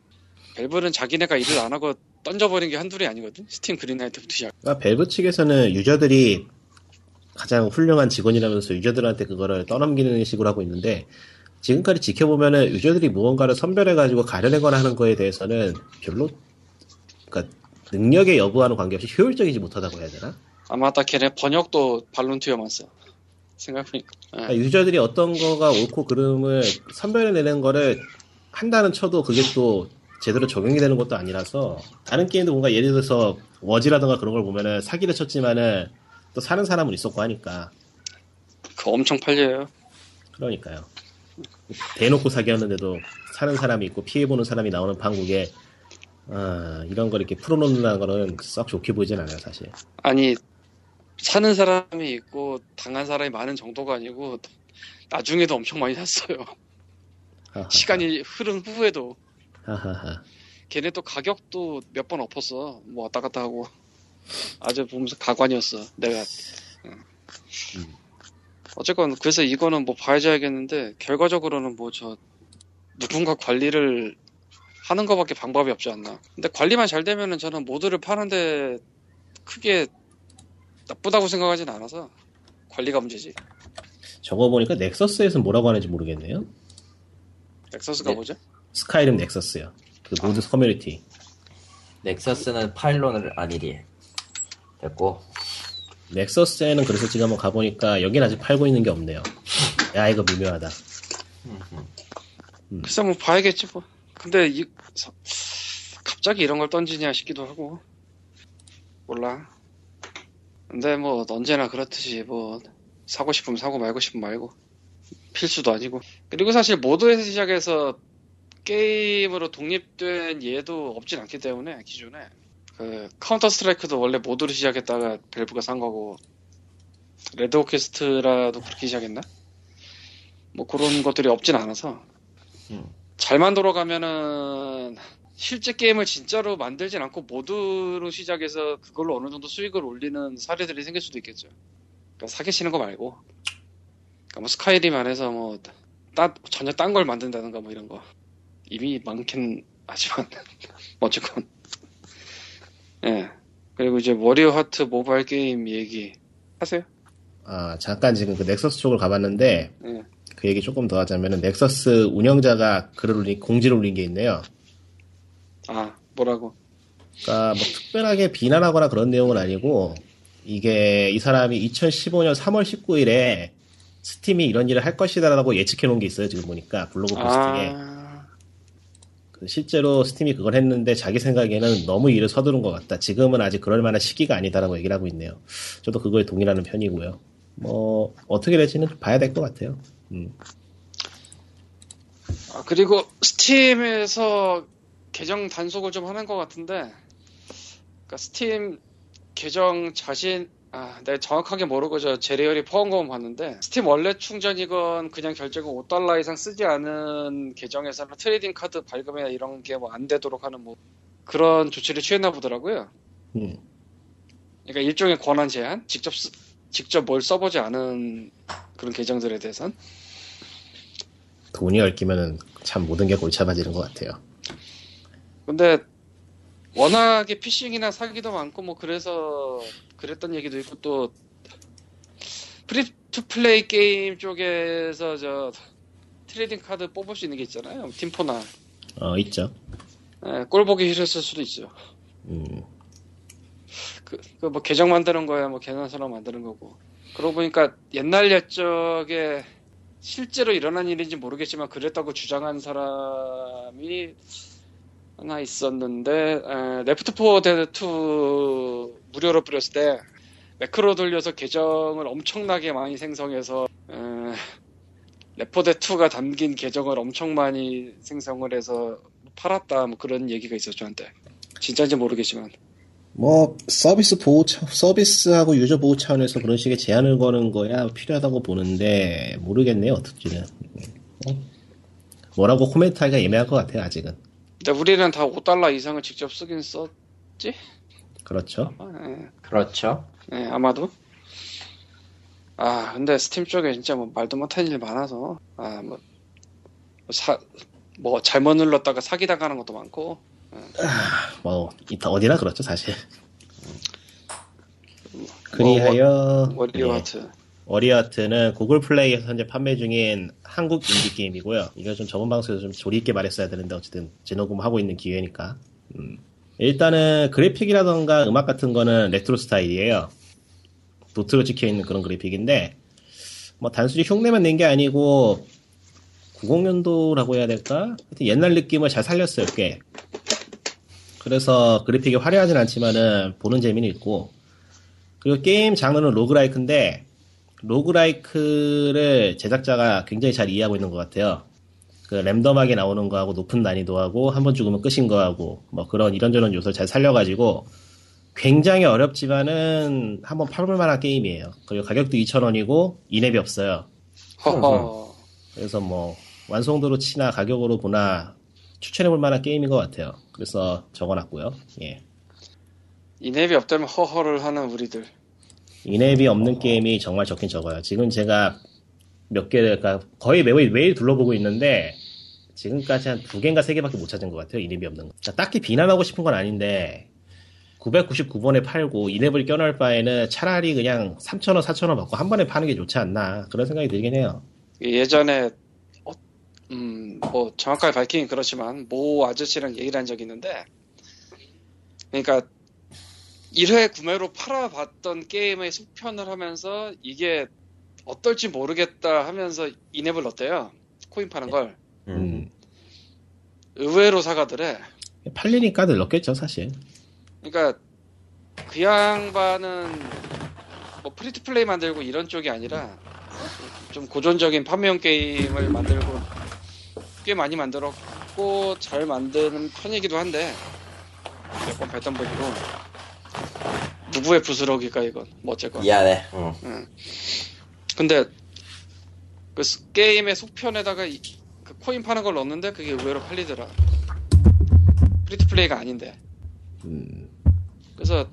밸브는 자기네가 일을 안 하고 던져버린 게 한둘이 아니거든. 스팀 그린라이트부터 시작. 그러니까 밸브 측에서는 유저들이 가장 훌륭한 직원이라면서 유저들한테 그거를 떠넘기는 식으로 하고 있는데 지금까지 지켜보면은 유저들이 무언가를 선별해가지고 가려내거나 하는 거에 대해서는 별로 그러니까 능력에 여부와는 관계없이 효율적이지 못하다고 해야 되나? 아마 딱 걔네 번역도 발론투어만 써 생각해보니까 예. 그러니까 유저들이 어떤 거가 옳고 그름을 선별해내는 거를 한다는 쳐도 그게 또 제대로 적용이 되는 것도 아니라서 다른 게임도 뭔가 예를 들어서 워지라든가 그런 걸 보면은 사기를 쳤지만은 또 사는 사람은 있었고 하니까 그거 엄청 팔려요 그러니까요. 대놓고 사기였는데도 사는 사람이 있고 피해보는 사람이 나오는 판국에 아, 이런 걸 이렇게 풀어놓는다는 거는 썩 좋게 보이진 않아요 사실. 아니 사는 사람이 있고 당한 사람이 많은 정도가 아니고 나중에도 엄청 많이 샀어요 하하. 시간이 흐른 후에도 하하하. 걔네 또 가격도 몇 번 엎었어. 뭐 왔다 갔다 하고. 아주 보면서 가관이었어. 내가. 응. 어쨌건 그래서 이거는 뭐 봐야겠는데 결과적으로는 뭐 저 누군가 관리를 하는 거밖에 방법이 없지 않나. 근데 관리만 잘 되면은 저는 mod를 파는데 크게 나쁘다고 생각하진 않아서 관리가 문제지. 저거 보니까 넥서스에서 뭐라고 하는지 모르겠네요. 넥서스가 네. 뭐죠? 스카이림 넥서스요. 그 mod 커뮤니티. 넥서스는 파일론을 아니리. 됐고. 넥서스에는 그래서 지금 한번 가보니까 여긴 아직 팔고 있는 게 없네요. 야 이거 미묘하다. 글쎄 뭐 봐야겠지 뭐. 근데 이 서- 갑자기 이런 걸 던지냐 싶기도 하고 몰라. 근데 뭐 언제나 그렇듯이 뭐 사고 싶으면 사고 말고 싶으면 말고 필수도 아니고 그리고 사실 모드에서 시작해서 게임으로 독립된 예도 없진 않기 때문에 기존에 그 카운터 스트라이크도 원래 mod로 시작했다가 밸브가 산 거고 레드 오케스트라도 그렇게 시작했나? 뭐 그런 것들이 없진 않아서 음. 잘만 돌아가면은 실제 게임을 진짜로 만들진 않고 mod로 시작해서 그걸로 어느 정도 수익을 올리는 사례들이 생길 수도 있겠죠. 그러니까 사기치는 거 말고, 그러니까 뭐 스카이림 안에서 뭐 따, 전혀 딴 걸 만든다든가 뭐 이런 거 이미 많긴 하지만 어쨌건 예 그리고 이제 Warrior Heart 모바일 게임 얘기 하세요. 아 잠깐 지금 그 Nexus 쪽을 가봤는데 예. 그 얘기 조금 더 하자면은 Nexus 운영자가 글을 올린 공지를 올린 게 있네요. 아 뭐라고? 그러니까 뭐 특별하게 비난하거나 그런 내용은 아니고 이게 이 사람이 2015년 3월 19일에 Steam이 이런 일을 할 것이다라고 예측해 놓은 게 있어요. 지금 보니까 블로그 posting에. 아, 그 실제로 Steam이 그걸 했는데 자기 생각에는 너무 일을 서두른 것 같다. 지금은 아직 그럴 만한 시기가 아니다라고 얘기를 하고 있네요. 저도 그거에 동의하는 편이고요. 뭐 어떻게 될지는 좀 봐야 될 것 같아요. 음. 아, 그리고 Steam에서 계정 단속을 좀 하는 것 같은데, 그러니까 스팀 계정 자신, 아, 내가 정확하게 모르고 저 제리얼이 포함 거만 봤는데, 스팀 원래 충전이건 그냥 결제금 5달러 이상 쓰지 않은 계정에서는 trading card 발급이나 이런 게 뭐 안 되도록 하는 뭐 그런 조치를 취했나 보더라고요. 음. 그러니까 일종의 권한 제한, 직접 쓰- 직접 뭘 써보지 않은 그런 계정들에 대해선. 돈이 얽히면은 참 모든 게 골치 아파지는 것 같아요. 근데 워낙에 피싱이나 사기도 많고 뭐 그래서 그랬던 얘기도 있고 또 free to play 게임 쪽에서 저 trading card 뽑을 수 있는 게 있잖아요. 팀포나 어 있죠. 예, 꼴 보기 싫었을 수도 있죠. 음. 그뭐 계정 만드는 거야 뭐 개나소나 만드는 거고. 그러고 보니까 옛날 옛적에 실제로 일어난 일인지 모르겠지만 그랬다고 주장한 사람이 하나 있었는데 에, Left 4 Dead 2 무료로 뿌렸을 때 매크로 돌려서 계정을 엄청나게 많이 생성해서 에, 레포데 2가 담긴 계정을 엄청 많이 생성을 해서 팔았다 뭐 그런 얘기가 있었죠 한때. 진짜인지 모르겠지만. 뭐 서비스 보호 차, 서비스하고 유저 보호 차원에서 그런 식의 제한을 거는 거야 필요하다고 보는데 모르겠네요 어떨지는 어? 뭐라고 코멘트하기가 애매할 것 같아요 아직은 근데 우리는 다 5달러 이상을 직접 쓰긴 썼지? 그렇죠 아, 예. 그렇죠. 예, 아마도. 아, 근데 스팀 쪽에 진짜 뭐 말도 못한 일 많아서, 아, 뭐, 사, 뭐, 잘못 눌렀다가 사기당하는 것도 많고, 뭐 이따 어디나 그렇죠 사실 그리하여 Warrior Heart. 네, Warrior Heart는 Google Play에서 현재 판매 중인 한국 인디 게임이고요. 이거 좀 저번 방송에서 좀 조리 있게 말했어야 되는데 어쨌든 재녹음 하고 있는 기회니까. 음. 일단은 그래픽이라던가 음악 같은 거는 레트로 스타일이에요. 도트로 찍혀 있는 그런 그래픽인데 뭐 단순히 흉내만 낸 게 아니고 90년도라고 해야 될까? 하여튼 옛날 느낌을 잘 살렸어요, 꽤. 그래서 그래픽이 화려하진 않지만은 보는 재미는 있고 그리고 게임 장르는 로그라이크인데 로그라이크를 제작자가 굉장히 잘 이해하고 있는 것 같아요. 그 랜덤하게 나오는 거하고 높은 난이도하고 한 번 죽으면 끝인 거하고 뭐 그런 이런저런 요소를 잘 살려가지고 굉장히 어렵지만은 한번 팔볼 만한 게임이에요. 그리고 가격도 2,000원이고 인앱이 없어요. 허허. 그래서 뭐 완성도로 치나 가격으로 보나 추천해 볼 만한 게임인 것 같아요. 그래서 적어놨고요. 예. 이앱이 없다면 허허를 하는 우리들. 인앱이 없는 게임이 정말 적긴 적어요. 지금 제가 몇 개, 그러니까 거의 매일, 매일 둘러보고 있는데, 지금까지 한 두 개인가 세 개밖에 못 찾은 것 같아요. 인앱이 없는 거. 그러니까 딱히 비난하고 싶은 건 아닌데, 999번에 팔고 인앱을 껴넣을 바에는 차라리 그냥 3,000원, 4,000원 받고 한 번에 파는 게 좋지 않나. 그런 생각이 들긴 해요. 예전에, 어, 음, 뭐, 정확하게 밝히긴 그렇지만, 모 아저씨랑 얘기를 한 적이 있는데, 그러니까, 1회 구매로 팔아봤던 게임의 속편을 하면서, 이게 어떨지 모르겠다 하면서 in-app을 넣었대요. 코인 파는 걸. 음. 의외로 사가더래. 팔리니까 넣었겠죠, 사실. 그러니까, 그 양반은, 뭐, free to play 만들고 이런 쪽이 아니라, 좀 고전적인 판매형 게임을 만들고, 꽤 많이 만들었고, 잘 만드는 편이기도 한데, 몇 번 뵀던 분이고, 누구의 부스러기가 이건, 뭐 어쨌건. 미안해. 응. 근데, 그 스- 게임의 속편에다가 이- 그 코인 파는 걸 넣었는데, 그게 의외로 팔리더라. free to play가 아닌데. 음, 그래서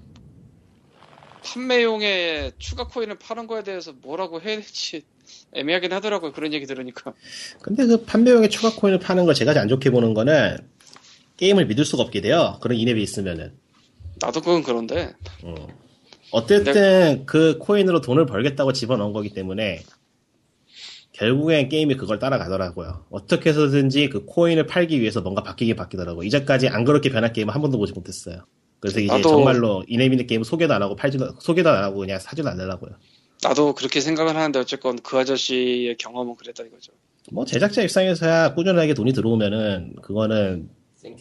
판매용의 추가 코인을 파는 거에 대해서 뭐라고 해야 될지 애매하긴 하더라고요. 그런 얘기 들으니까. 근데 그 판매용의 추가 코인을 파는 걸 제가 안 좋게 보는 거는 게임을 믿을 수가 없게 돼요. 그런 인앱이 있으면은. 나도 그건 그런데 어. 어쨌든 그 코인으로 돈을 벌겠다고 집어넣은 거기 때문에 결국엔 게임이 그걸 따라가더라고요. 어떻게 해서든지 그 코인을 팔기 위해서 뭔가 바뀌긴 바뀌더라고요. 이제까지 안 그렇게 변한 게임은 한 번도 보지 못했어요. 그래서 이제 나도- 정말로 있는 게임 소개도 안 하고 팔지도 소개도 안 하고 그냥 사지도 않으려고요. 나도 그렇게 생각을 하는데 어쨌건 그 아저씨의 경험은 그랬다 이거죠. 뭐 제작자 입장에서야 꾸준하게 돈이 들어오면은 그거는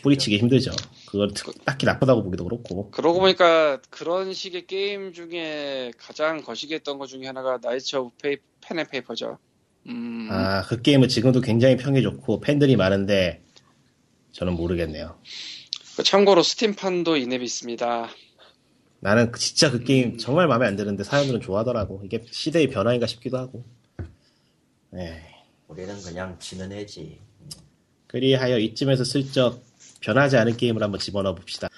뿌리치기 힘들죠. 그걸 특- 딱히 나쁘다고 보기도 그렇고. 그러고 보니까 그런 식의 게임 중에 가장 거시기했던 것 중에 하나가 Knights of 페이, Pen and Paper죠. 음, 아, 그 게임은 지금도 굉장히 평이 좋고 팬들이 많은데 저는 모르겠네요. 그 참고로 Steam판도 in-app이 있습니다. 나는 그- 진짜 그 게임 정말 마음에 안 드는데 사람들은 좋아하더라고. 이게 시대의 변화인가 싶기도 하고. 네. 우리는 그냥 지는 애지. 그리하여 이쯤에서 슬쩍 변하지 않은 게임을 한번 집어넣어 봅시다.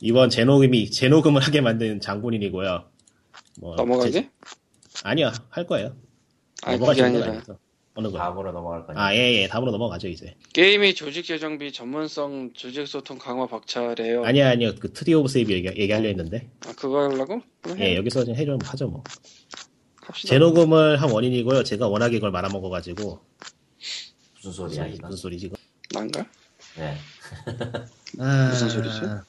이번 제녹음이 제녹음을 하게 만든 장본인이고요. 뭐 넘어가게? 제- 아니요, 할 거예요. 아니 정도는 아니라 아니죠. 어느 거? 다음으로 넘어갈 거니까. 아, 예, 예. 다음으로 넘어가죠, 이제. 게임이 조직 재정비 전문성 조직 소통 강화 박차래요. 아니요, 아니요. 그 Tree of Savior 얘기, 얘기하려 했는데. 아, 그거 하려고? 예, 여기서 좀 해좀 하죠, 뭐. 재녹음을 한 원인이고요. 제가 워낙에 이걸 말아먹어가지고. 무슨 소리야? 무슨 소리지, 이거. 난가? 네. 무슨 소리지? 아,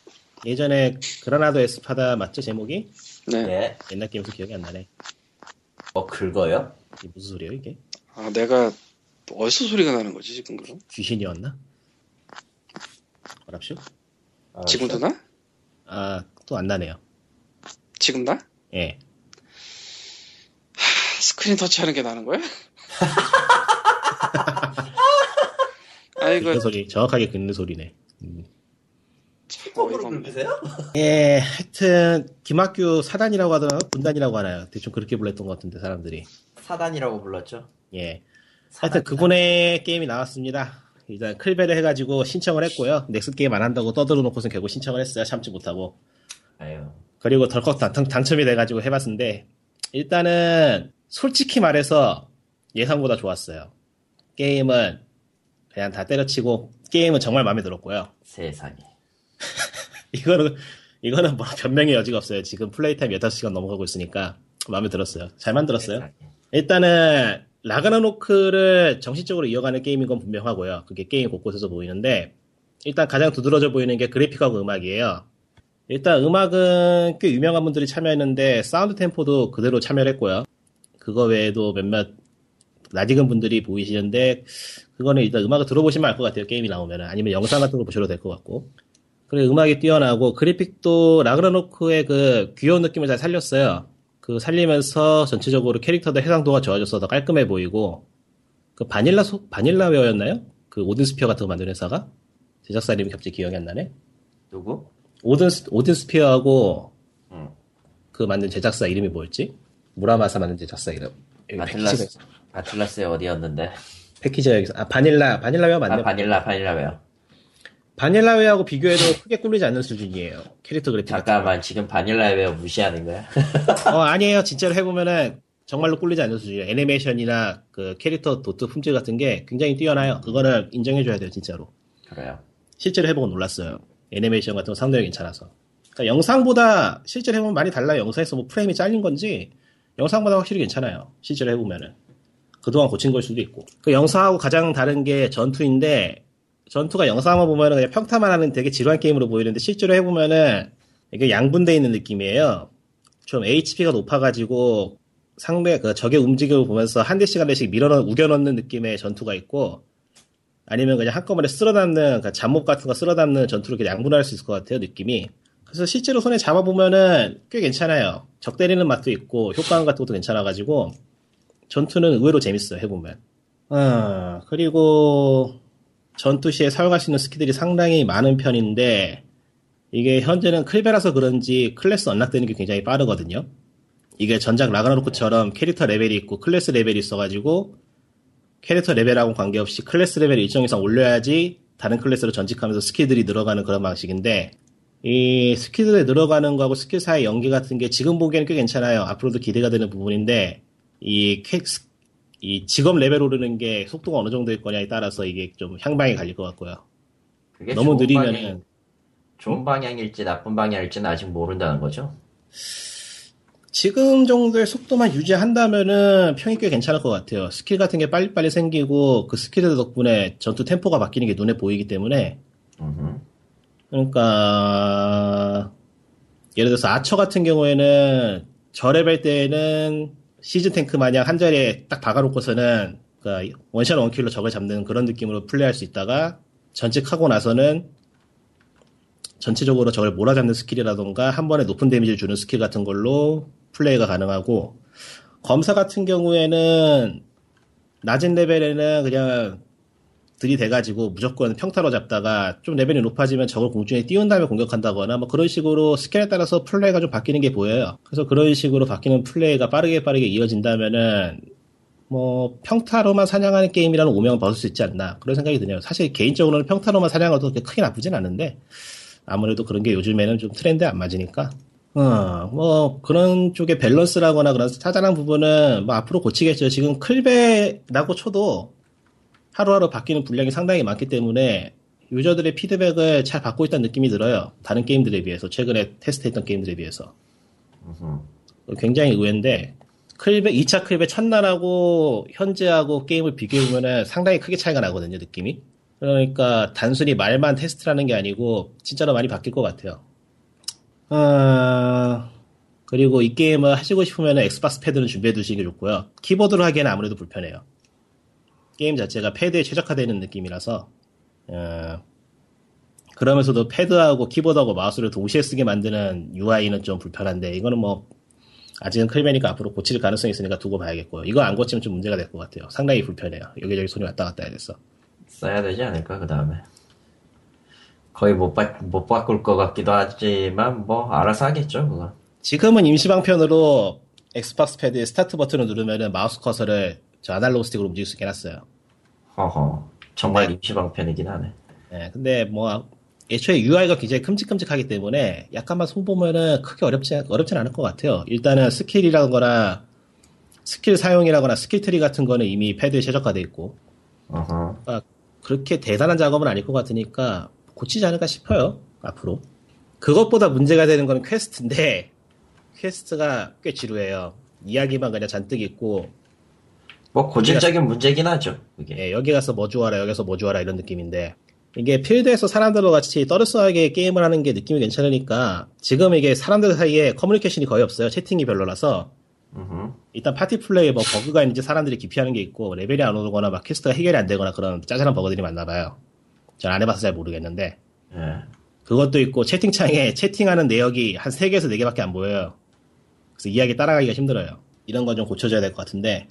예전에 Granado Espada 맞죠, 제목이? 네. 네. 옛날 게임에서 기억이 안 나네. 뭐 긁어요? 이게 무슨 소리예요, 이게? 아 내가 어디서 소리가 나는 거지 지금 그럼? 귀신이었나? 뭐랍쇼? 아, 지금도 나? 아, 또 안 나네요. 지금 나? 예. 하, 스크린 터치하는 게 나는 거야? 아이고 긁는 소리, 정확하게 긁는 소리네. 음. 틱톡으로 긁으세요? 예, 하여튼, 김학규 사단이라고 하더라, 분단이라고 하나요? 대충 그렇게 불렀던 것 같은데, 사람들이. 사단이라고 불렀죠. 예. 사단. 하여튼 그분의 게임이 나왔습니다. 일단 클베를 해가지고 신청을 했고요. 넥슨 게임 안 한다고 떠들어 놓고선 결국 신청을 했어요. 참지 못하고. 아유. 그리고 덜컥 당, 당첨이 돼가지고 해봤는데, 일단은, 솔직히 말해서 예상보다 좋았어요. 게임은 그냥 다 때려치고, 게임은 정말 마음에 들었고요. 세상에. 이거는, 이거는 뭐 변명의 여지가 없어요. 지금 play time 8시간 넘어가고 있으니까 마음에 들었어요. 잘 만들었어요. 세상에. 일단은 라그나로크를 정신적으로 이어가는 게임인 건 분명하고요. 그게 게임 곳곳에서 보이는데 일단 가장 두드러져 보이는 게 그래픽하고 음악이에요. 일단 음악은 꽤 유명한 분들이 참여했는데 사운드 템포도 그대로 참여를 했고요. 그거 외에도 몇몇 낯익은 분들이 보이시는데 그거는 일단 음악을 들어보시면 알 것 같아요. 게임이 나오면 아니면 영상 같은 거 보셔도 될 것 같고 그리고 음악이 뛰어나고 그래픽도 라그나로크의 그 귀여운 느낌을 잘 살렸어요. 그 살리면서 전체적으로 캐릭터들 해상도가 좋아져서 더 깔끔해 보이고 그 바닐라 소, 바닐라웨어였나요? 그 오딘 스피어 같은 거 만드는 회사가 제작사 이름이 갑자기 기억이 안 나네. 누구? 오딘 스- 오딘 스피어하고 응. 그 만든 제작사 이름이 뭐였지? 무라마사 만든 제작사 이름. 패키지가, 아틀러스에 어디였는데? 패키지가 여기서 아 바닐라 바닐라웨어 맞네. 아, 바닐라, 바닐라웨어. 바닐라웨어하고 비교해도 크게 꿀리지 않는 수준이에요. 캐릭터 그래픽. 잠깐만, 지금 바닐라웨어 무시하는 거야? 어, 아니에요. 진짜로 해보면은 정말로 꿀리지 않는 수준이에요. 애니메이션이나 그 캐릭터 도트 품질 같은 게 굉장히 뛰어나요. 그거는 인정해줘야 돼요, 진짜로. 그래요. 실제로 해보고 놀랐어요. 애니메이션 같은 거 상당히 괜찮아서. 그러니까 영상보다 실제로 해보면 많이 달라요. 영상에서 뭐 프레임이 잘린 건지 영상보다 확실히 괜찮아요. 실제로 해보면은. 그동안 고친 걸 수도 있고. 그 영상하고 가장 다른 게 전투인데 전투가 영상만 보면은 그냥 평타만 하는 되게 지루한 게임으로 보이는데 실제로 해보면은 이게 양분돼 있는 느낌이에요. 좀 HP가 높아가지고 상대 그 적의 움직임을 보면서 한 대씩 한 대씩 밀어 넣, 우겨 넣는 느낌의 전투가 있고 아니면 그냥 한꺼번에 쓸어 담는 그 잡목 같은 거 쓸어 담는 전투로 이렇게 양분할 수 있을 것 같아요 느낌이. 그래서 실제로 손에 잡아보면은 꽤 괜찮아요. 적 때리는 맛도 있고 효과음 같은 것도 괜찮아가지고 전투는 의외로 재밌어요 해보면. 아 그리고 전투 시에 사용할 수 있는 스킬들이 상당히 많은 편인데 이게 현재는 클베라서 그런지 클래스 unlock되는 게 굉장히 빠르거든요. 이게 전작 라그나로크처럼 캐릭터 레벨이 있고 클래스 레벨이 있어가지고 캐릭터 레벨하고 관계없이 클래스 레벨을 일정 이상 올려야지 다른 클래스로 전직하면서 스킬들이 늘어가는 그런 방식인데 이 스킬들이 늘어가는 거하고 스킬 사이 연계 같은 게 지금 보기에는 꽤 괜찮아요. 앞으로도 기대가 되는 부분인데 이, 캐, 이 직업 레벨 오르는 게 속도가 어느 정도일 거냐에 따라서 이게 좀 향방이 갈릴 것 같고요. 너무 좋은 방향- 느리면은 좋은 방향일지 나쁜 방향일지는 아직 모른다는 거죠? 지금 정도의 속도만 유지한다면은 평이 꽤 괜찮을 것 같아요. 스킬 같은 게 빨리빨리 생기고 그 스킬들 덕분에 전투 템포가 바뀌는 게 눈에 보이기 때문에. 그러니까 예를 들어서 아처 같은 경우에는 저 레벨 때는 시즈 탱크 마냥 한 자리에 딱 박아놓고서는 그 one shot one kill로 적을 잡는 그런 느낌으로 플레이할 수 있다가 전직하고 나서는 전체적으로 적을 몰아잡는 스킬이라던가 한 번에 높은 데미지를 주는 스킬 같은 걸로 플레이가 가능하고 검사 같은 경우에는 낮은 레벨에는 그냥 들이대가지고 무조건 평타로 잡다가 좀 레벨이 높아지면 적을 공중에 띄운 다음에 공격한다거나 뭐 그런 식으로 스킬에 따라서 플레이가 좀 바뀌는 게 보여요. 그래서 그런 식으로 바뀌는 플레이가 빠르게 빠르게 이어진다면은 뭐 평타로만 사냥하는 게임이라는 오명을 벗을 수 있지 않나 그런 생각이 드네요. 사실 개인적으로는 평타로만 사냥해도 그렇게 크게 나쁘진 않은데 아무래도 그런 게 요즘에는 좀 트렌드에 안 맞으니까 어, 뭐, 그런 쪽의 밸런스라거나 그런 짜잘한 부분은 뭐 앞으로 고치겠죠. 지금 클베라고 쳐도 하루하루 바뀌는 분량이 상당히 많기 때문에 유저들의 피드백을 잘 받고 있다는 느낌이 들어요. 다른 게임들에 비해서, 최근에 테스트했던 게임들에 비해서. 굉장히 의외인데, 클베, 2차 클베 첫날하고 현재하고 게임을 비교해 보면 상당히 크게 차이가 나거든요, 느낌이. 그러니까 단순히 말만 테스트라는 게 아니고 진짜로 많이 바뀔 것 같아요. 어, 그리고 이 게임을 하시고 싶으면 엑스박스 패드는 준비해 두시는 게 좋고요. 키보드로 하기에는 아무래도 불편해요. 게임 자체가 패드에 최적화되어 있는 느낌이라서, 어, 그러면서도 패드하고 키보드하고 마우스를 동시에 쓰게 만드는 UI는 좀 불편한데, 이거는 뭐, 아직은 클베니까 앞으로 고칠 가능성이 있으니까 두고 봐야겠고요. 이거 안 고치면 좀 문제가 될 것 같아요. 상당히 불편해요. 여기저기 손이 왔다 갔다 해야 돼서. 써야 되지 않을까 그 다음에 거의 못, 바, 못 바꿀 것 같기도 하지만 뭐 알아서 하겠죠 그거 지금은 임시방편으로 엑스박스 패드에 스타트 버튼을 누르면 마우스 커서를 저 아날로그 스틱으로 움직일 수 있게 해놨어요. 허허 정말 네. 임시방편이긴 하네 예, 근데 뭐 애초에 UI가 굉장히 큼직큼직하기 때문에 약간만 손보면은 크게 어렵지 어렵진 않을 것 같아요. 일단은 스킬이라거나 스킬 사용이라거나 스킬 트리 같은 거는 이미 패드에 최적화돼 있고 어허 그러니까 그렇게 대단한 작업은 아닐 것 같으니까 고치지 않을까 싶어요. 앞으로. 그것보다 문제가 되는 건 퀘스트인데 퀘스트가 꽤 지루해요. 이야기만 그냥 잔뜩 있고 뭐 고질적인 문제긴 하죠 그게 예, 여기 가서 뭐 주워라 여기서 뭐 주워라 이런 느낌인데 이게 필드에서 사람들과 같이 떠들썩하게 게임을 하는 게 느낌이 괜찮으니까 지금 이게 사람들 사이에 커뮤니케이션이 거의 없어요. 채팅이 별로라서 음흠. 일단 파티 플레이에 뭐 버그가 있는지 사람들이 기피하는 게 있고 레벨이 안 오르거나 막 퀘스트가 해결이 안 되거나 그런 짜잘한 버그들이 많나 봐요. 전 안 해봐서 잘 모르겠는데 예. 그것도 있고 채팅창에 채팅하는 내역이 한 3개에서 4개밖에 안 보여요. 그래서 이야기 따라가기가 힘들어요. 이런 건 좀 고쳐줘야 될 것 같은데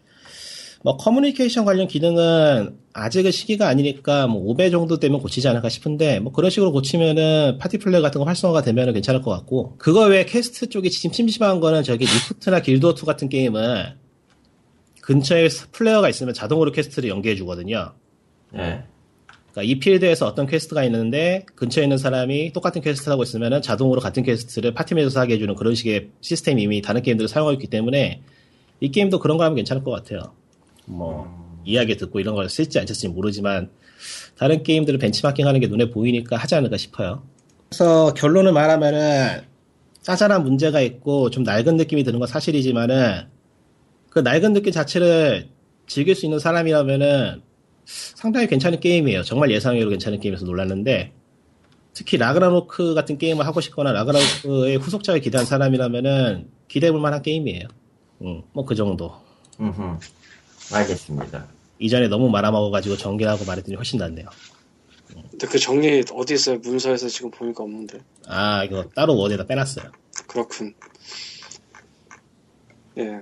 뭐 커뮤니케이션 관련 기능은 아직은 시기가 아니니까 뭐 오베 정도 되면 고치지 않을까 싶은데 뭐 그런 식으로 고치면은 파티 플레이 같은 거 활성화가 되면은 괜찮을 것 같고 그거 외에 퀘스트 쪽이 지금 심심한 거는 저기 리프트나 길드워2 같은 게임은 근처에 플레이어가 있으면 자동으로 퀘스트를 연계해 주거든요. 예. 그러니까 이 필드에서 어떤 퀘스트가 있는데 근처에 있는 사람이 똑같은 퀘스트를 하고 있으면 자동으로 같은 퀘스트를 파티 맵에서 하게 해주는 그런 식의 시스템이 이미 다른 게임들을 사용하고 있기 때문에 이 게임도 그런 거 하면 괜찮을 것 같아요. 뭐 이야기 듣고 이런 걸 쓸지 안 쓸지 모르지만 다른 게임들을 벤치마킹 하는 게 눈에 보이니까 하지 않을까 싶어요. 그래서 결론을 말하면은 짜잘한 문제가 있고 좀 낡은 느낌이 드는 건 사실이지만은 그 낡은 느낌 자체를 즐길 수 있는 사람이라면은 상당히 괜찮은 게임이에요. 정말 예상외로 괜찮은 게임에서 놀랐는데 특히 라그나로크 같은 게임을 하고 싶거나 라그나로크의 후속작을 기대한 사람이라면은 기대해볼 만한 게임이에요. 음, 뭐 그 정도. 음흠. 알겠습니다 이전에 너무 말아먹어가지고 정리하고 말했더니 훨씬 낫네요. 근데 그 정리 어디 있어요? 문서에서 지금 보니까 없는데. 아 이거 따로 원에다 빼놨어요. 그렇군. 예.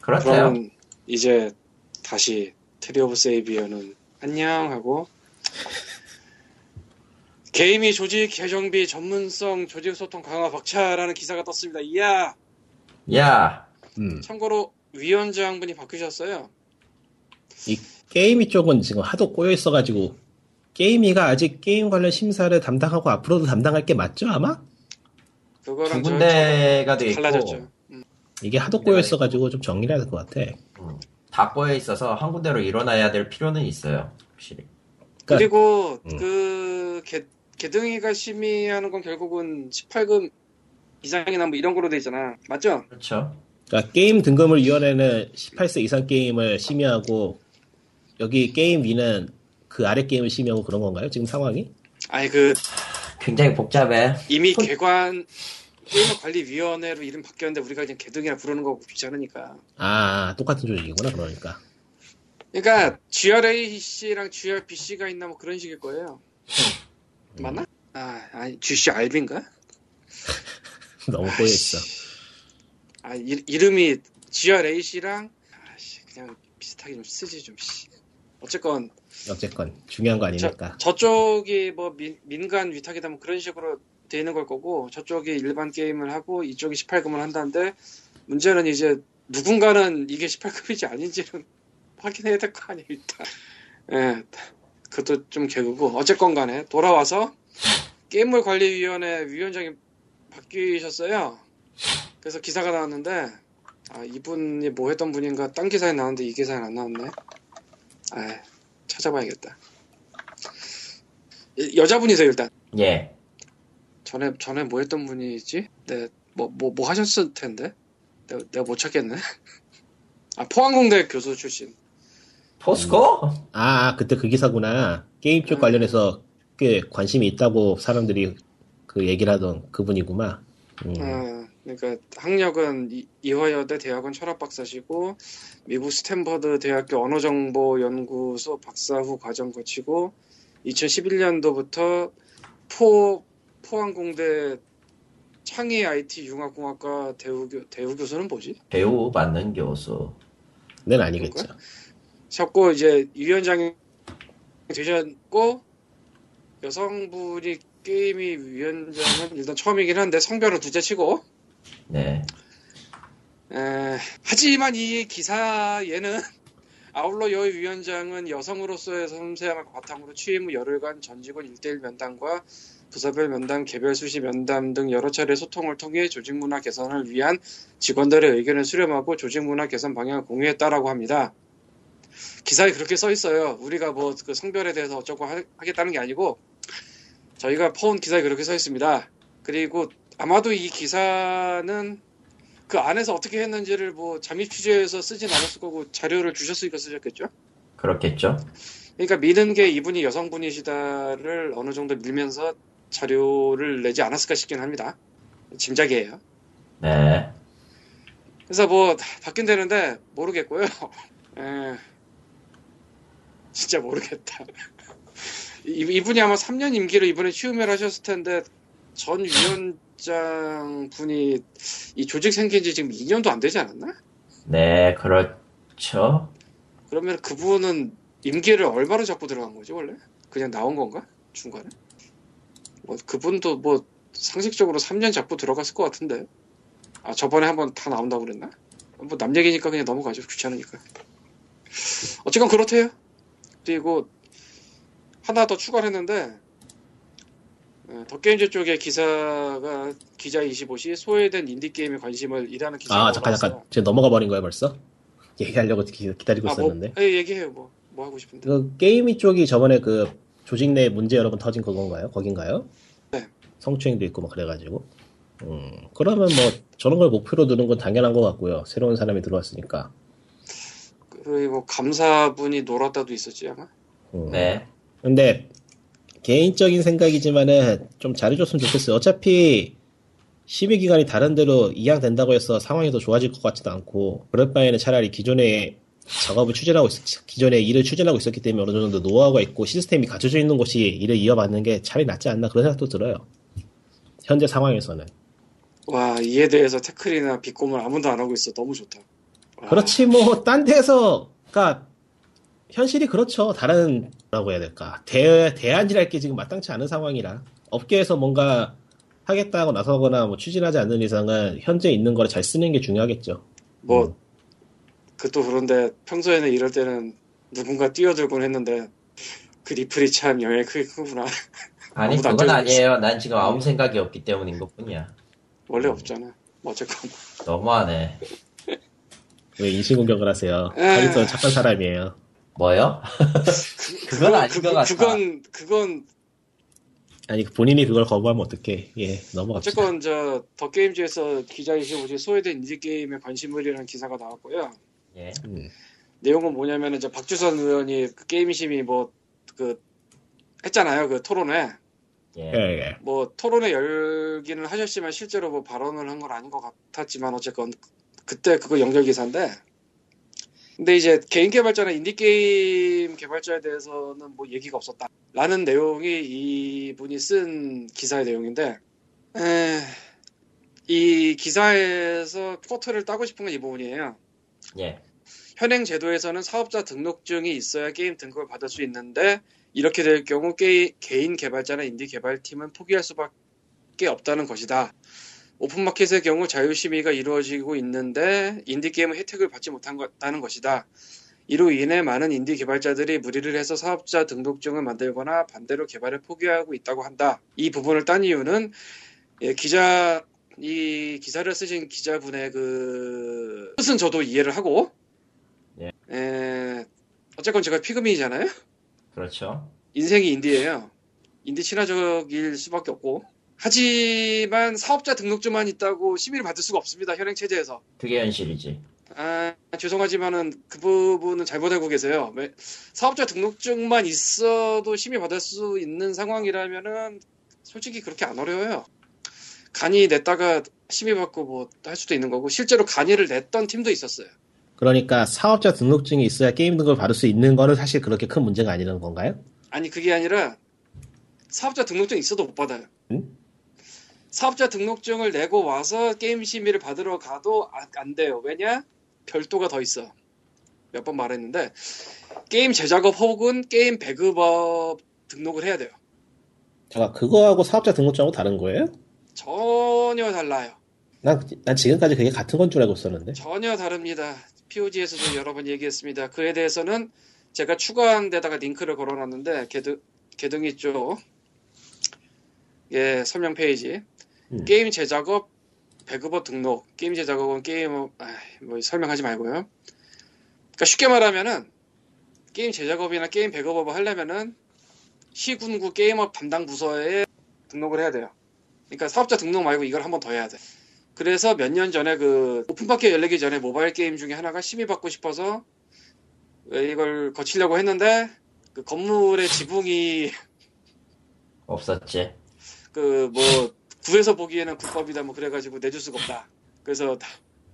그렇대요 그러면 이제 다시 트리 오브 세이비어는 안녕 하고 게임위 조직 재정비 전문성 조직 소통 강화 박차라는 기사가 떴습니다. 이야. 야 음. 참고로 위원장분이 바뀌셨어요. 이 게임위 쪽은 지금 하도 꼬여 있어가지고 게임위가 아직 게임 관련 심사를 담당하고 앞으로도 담당할 게 맞죠 아마? 두 그거랑 저- 군데가 돼 있고 달라졌죠. 음. 이게 하도 꼬여 있어가지고 좀 정리를 해야 될 것 같아. 음, 다 꼬여 있어서 한 군데로 일어나야 될 필요는 있어요 확실히 그러니까 그리고 음. 그 개, 개등이가 심의하는 건 결국은 18금 이상이나 뭐 이런 거로 돼 있잖아. 맞죠? 그렇죠 그러니까 게임 등급을 위원회는 18세 이상 게임을 심의하고 여기 게임 위는 그 아래 게임을 심의하고 그런 건가요? 지금 상황이? 아니 그 굉장히 복잡해 이미 손- 개관 게임관리위원회로 이름 바뀌었는데 우리가 그냥 개등이라 부르는 거고 귀찮으니까. 아, 똑같은 조직이구나, 그러니까. 그러니까 GRAC랑 GRBC가 있나 뭐 그런 식일 거예요. 맞나? 아, 아니 GCRB인가? 너무 꼬여있어. 아 이, 이름이 GRAC랑 아씨 그냥 비슷하게 좀 쓰지 좀 씨. 어쨌건 어쨌건, 중요한 거 아니니까. 저쪽이 뭐 민, 민간 위탁이다 뭐 그런 식으로 돼 있는 걸 거고 저쪽이 일반 게임을 하고 이쪽이 18금을 한다는데 문제는 이제 누군가는 이게 18금인지 아닌지는 확인해야 될 거 아니에요 일단 예 그것도 좀 개그고 어쨌건 간에 돌아와서 게임물 관리위원회 위원장이 바뀌셨어요 그래서 기사가 나왔는데 아 이분이 뭐 했던 분인가 딴 기사에 나왔는데 이 기사에 안 나왔네 아 찾아봐야겠다 이- 여자분이세요 일단 예. 전에 전에 뭐 했던 분이지? 네, 뭐 뭐 뭐 하셨을 텐데 내가, 내가 못 찾겠네. 아 포항공대 교수 출신. 포스코? 아, 그때 그 기사구나. 게임 쪽 음. 관련해서 꽤 관심이 있다고 사람들이 그 얘기를 하던 그분이구만. 음. 아, 그러니까 학력은 이- 이화여대 대학원 철학 박사시고 미국 스탠퍼드 대학교 언어정보연구소 박사 후 과정 거치고 2011년도부터 포 포항공대 창의 IT 융합공학과 대우 교 대우 교수는 뭐지? 배우 맞는 교수. 는 아니겠죠. 셨고 이제 위원장이 되셨고 여성분이 게임이 위원장은 일단 처음이긴 한데 성별은 둘째 치고 네. 에, 하지만 이 기사에는 아울러 여위 위원장은 여성으로서의 섬세함을 바탕으로 취임 후 열흘간 전 직원 1대1 면담과 부서별 면담, 개별 수시 면담 등 여러 차례 소통을 통해 조직 문화 개선을 위한 직원들의 의견을 수렴하고 조직 문화 개선 방향을 공유했다라고 합니다. 기사에 그렇게 써 있어요. 우리가 뭐 그 성별에 대해서 어쩌고 하, 하겠다는 게 아니고 저희가 퍼온 기사에 그렇게 써 있습니다. 그리고 아마도 이 기사는 그 안에서 어떻게 했는지를 뭐 잠입 취재해서 쓰진 않았을 거고 자료를 주셨으니까 쓰셨겠죠. 그렇겠죠. 그러니까 미는 게 이분이 여성분이시다를 어느 정도 밀면서 자료를 내지 않았을까 싶긴 합니다. 짐작이에요. 네. 그래서 뭐 바뀐다는데 모르겠고요. 에, 진짜 모르겠다. 이- 이분이 아마 3년 임기를 이번에 취임을 하셨을 텐데 전 위원 장 분이 이 조직 생긴 지 지금 2년도 안 되지 않았나? 네, 그렇죠. 그러면 그분은 임기를 얼마로 잡고 들어간 거지 원래? 그냥 나온 건가? 중간에? 뭐 그분도 뭐 상식적으로 3년 잡고 들어갔을 것 같은데 아 저번에 한번 다 나온다고 그랬나? 뭐 남 얘기니까 그냥 넘어가죠 귀찮으니까 어쨌건 그렇대요 그리고 하나 더 추가를 했는데 어, 덕게임즈 쪽에 기사가 기자 25시 소외된 인디게임에 관심을 일하는 기사가 아, 잠깐. 잠깐. 지금 넘어가 버린 거야, 벌써? 얘기하려고 기, 기다리고 아, 뭐, 있었는데. 예, 얘기해요 뭐. 뭐 하고 싶은데 그 게임이 쪽이 저번에 그 조직 내 문제 여러 번 터진 그건가요? 거긴가요? 네. 성추행도 있고 막 그래가지고. 음, 그러면 뭐 저런 걸 목표로 두는 건 당연한 것 같고요. 새로운 사람이 들어왔으니까. 그리고 감사분이 놀았다도 있었지 아마. 음. 네. 근데 개인적인 생각이지만은 좀 잘해줬으면 좋겠어요. 어차피 심의 기간이 다른 데로 이양된다고 해서 상황이 더 좋아질 것 같지도 않고 그럴 바에는 차라리 기존에 작업을 추진하고 있, 기존에 일을 추진하고 있었기 때문에 어느 정도 노하우가 있고 시스템이 갖춰져 있는 곳이 일을 이어받는 게 차라리 낫지 않나 그런 생각도 들어요. 현재 상황에서는. 와 이에 대해서 태클이나 비꼼을 아무도 안 하고 있어. 너무 좋다. 와, 그렇지 뭐 딴 데서 그러니까 현실이 그렇죠. 다른 뭐라고 해야 될까 대 대안이랄 게 지금 마땅치 않은 상황이라 업계에서 뭔가 하겠다고 나서거나 뭐 추진하지 않는 이상은 현재 있는 거를 잘 쓰는 게 중요하겠죠. 뭐 음. 그것도 그런데 평소에는 이럴 때는 누군가 뛰어들곤 했는데 그 리플이 참 영향이 크게 크구나. 아니, 그건 아니에요. 난 지금 아무 생각이 없기 때문인 것 뿐이야. 원래 없잖아. 뭐 어쨌건 너무하네. 왜 인신공격을 하세요? 에. 카리스는 착한 사람이에요. 뭐요? 그건 아닌 것 같다. 그건 그건 아니 본인이 그걸 거부하면 어떡해? 예 넘어갑시다. 어쨌건 저 더 게임즈에서 기자 25시 소외된 인디 게임에 관심을이라는 기사가 나왔고요. 예. 음. 내용은 뭐냐면은 이제 박주선 의원이 그 게임심이 뭐 그 했잖아요 그 토론회 예. 예, 예. 뭐 토론회 열기는 하셨지만 실제로 뭐 발언을 한 건 아닌 것 같았지만 어쨌건 그때 그거 연결 기사인데 근데 이제 개인 개발자나 인디 게임 개발자에 대해서는 뭐 얘기가 없었다 라는 내용이 이분이 쓴 기사의 내용인데 에, 이 기사에서 quote를 따고 싶은 건 이 부분이에요 예. 현행 제도에서는 사업자 등록증이 있어야 게임 등급을 받을 수 있는데 이렇게 될 경우 게, 개인 개발자나 인디 개발팀은 포기할 수밖에 없다는 것이다. 오픈마켓의 경우 자유심의가 이루어지고 있는데 인디 게임은 혜택을 받지 못한다는 것이다. 이로 인해 많은 인디 개발자들이 무리를 해서 사업자 등록증을 만들거나 반대로 개발을 포기하고 있다고 한다. 이 부분을 딴 이유는 예, 기자 이 기사를 쓰신 기자분의 그 뜻은 저도 이해를 하고 예. 에, 어쨌건 제가 피그민이잖아요. 그렇죠. 인생이 인디예요. 인디 친화적일 수밖에 없고. 하지만 사업자 등록증만 있다고 심의를 받을 수가 없습니다. 현행 체제에서. 그게 현실이지. 아, 죄송하지만은 그 부분은 잘못 알고 계세요. 왜- 사업자 등록증만 있어도 심의 받을 수 있는 상황이라면은 솔직히 그렇게 안 어려워요. 간이 냈다가 심의 받고 뭐 할 수도 있는 거고 실제로 간이를 냈던 팀도 있었어요. 그러니까 사업자 등록증이 있어야 게임 등급을 받을 수 있는 거는 사실 그렇게 큰 문제가 아니라는 건가요? 아니 그게 아니라 사업자 등록증 있어도 못 받아요. 응? 사업자 등록증을 내고 와서 게임 심의를 받으러 가도 아- 안 돼요. 왜냐? 별도가 더 있어. 몇 번 말했는데 게임 제작업 혹은 게임 배급업 등록을 해야 돼요. 제가 그거하고 사업자 등록증하고 다른 거예요? 전혀 달라요. 난, 난 지금까지 그게 같은 건 줄 알고 있었는데. 전혀 다릅니다. POG에서도 여러 번 얘기했습니다. 그에 대해서는 제가 추가한 데다가 링크를 걸어놨는데 게등, 게등위 쪽 예, 설명 페이지 음. 게임 제작업 배급업 등록 게임 제작업은 게임 아, 뭐 설명하지 말고요. 그러니까 쉽게 말하면은 게임 제작업이나 게임 배급업을 하려면은 시군구 게임업 담당 부서에 등록을 해야 돼요. 그러니까 사업자 등록 말고 이걸 한 번 더 해야 돼. 그래서 몇 년 전에 그 오픈마켓 열리기 전에 모바일 게임 중에 하나가 심의 받고 싶어서 이걸 거치려고 했는데 그 건물의 지붕이 없었지. 그 뭐 구에서 보기에는 불법이다 뭐 그래가지고 내줄 수가 없다. 그래서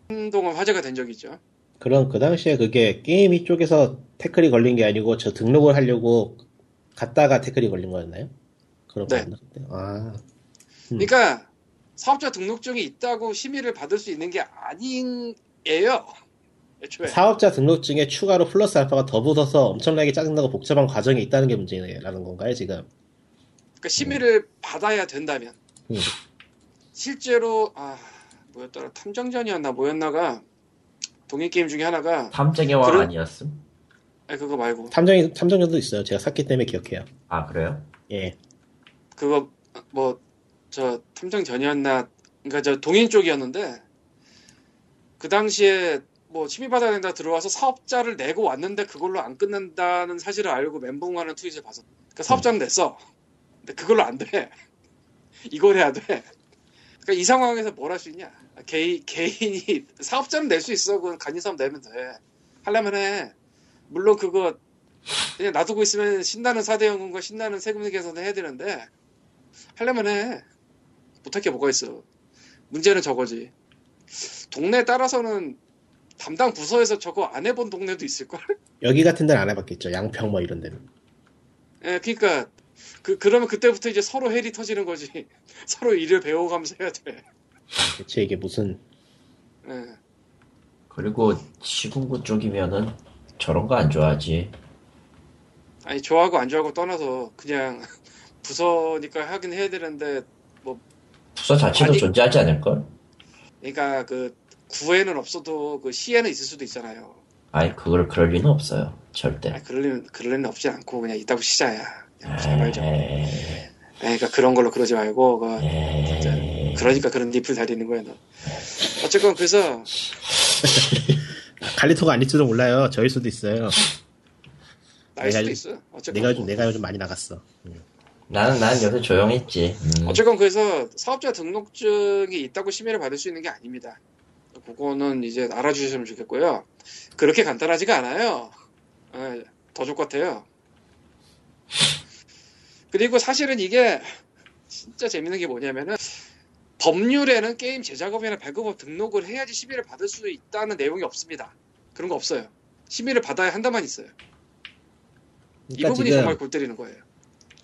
한동안 화제가 된 적이 있죠. 그럼 그 당시에 그게 게임 이 쪽에서 태클이 걸린 게 아니고 저 등록을 하려고 갔다가 태클이 걸린 거였나요? 그런 네. 거였나? 아, 그러니까 사업자 등록증이 있다고 심의를 받을 수 있는 게 아닌예요. 애초에 사업자 등록증에 추가로 플러스 알파가 더 붙어서 엄청나게 짜증나고 복잡한 과정이 있다는 게 문제라는 건가요, 지금? 그러니까 심의를 받아야 된다면 음. 실제로 아 뭐였더라 탐정전이었나 뭐였나가 동일 게임 중에 하나가 탐정의 왕 그런- 아니었음? 아니 그거 말고 탐정이, 탐정전도 있어요. 제가 샀기 때문에 기억해요. 아 그래요? 예. 그거 뭐 저 탐정전이었나 그러니까 저 동인 쪽이었는데 그 당시에 뭐 심의받아야 된다 들어와서 사업자를 내고 왔는데 그걸로 안 끝난다는 사실을 알고 멘붕하는 트윗을 봤어. 그러니까 사업자는 냈어. 근데 그걸로 안 돼. 이걸 해야 돼. 그러니까 이 상황에서 뭘 할 수 있냐? 개인 개인이 사업자는 낼 수 있어. 그건 간이사업 내면 돼. 하려면 해. 물론 그거 그냥 놔두고 있으면 신나는 사대연금과 신나는 세금 계산을 해야 되는데 하려면 해. 못할 게 뭐가 있어. 문제는 저거지. 동네 따라서는 담당 부서에서 저거 안 해본 동네도 있을걸? 여기 같은 데는 안 해봤겠죠. 양평 뭐 이런 데는. 예, 그니까, 그, 그러면 그때부터 이제 서로 헬이 터지는 거지. 서로 일을 배워가면서 해야 돼. 대체 이게 무슨, 예. 그리고 시군구 쪽이면은 저런 거 안 좋아하지. 아니, 좋아하고 안 좋아하고 떠나서 그냥 부서니까 하긴 해야 되는데, 부서 자체도 아니- 존재하지 않을걸? 그러니까 그, 구에는 없어도 그 시에는 있을 수도 있잖아요. 아니 그걸 그럴 리는 없어요. 절대. 아니, 그럴 리는, 그럴 리는 없지 않고 그냥 있다고 시자야. 제발 좀. 에이, 에이, 그러니까 그런 걸로 그러지 말고, 그, 진짜. 에이. 그러니까 그런 잎을 다리는 거야, 너. 어쨌건 그래서, 칼리토가 아닐지도 몰라요. 저일 수도 있어요. 나일 내가 수도 요- 있어. 어쨌건. 내가 요즘, 뭐. 내가 요즘 많이 나갔어. 나는 난 요새 조용했지. 음. 어쨌건 그래서 사업자 등록증이 있다고 심의를 받을 수 있는 게 아닙니다. 그거는 이제 알아주셨으면 좋겠고요. 그렇게 간단하지가 않아요. 예, 더 족같아요. 그리고 사실은 이게 진짜 재밌는 게 뭐냐면은 법률에는 게임 제작업이나 배급업 등록을 해야지 심의를 받을 수 있다는 내용이 없습니다. 그런 거 없어요. 심의를 받아야 한다만 있어요. 이 그러니까 부분이 지금 정말 골 때리는 거예요.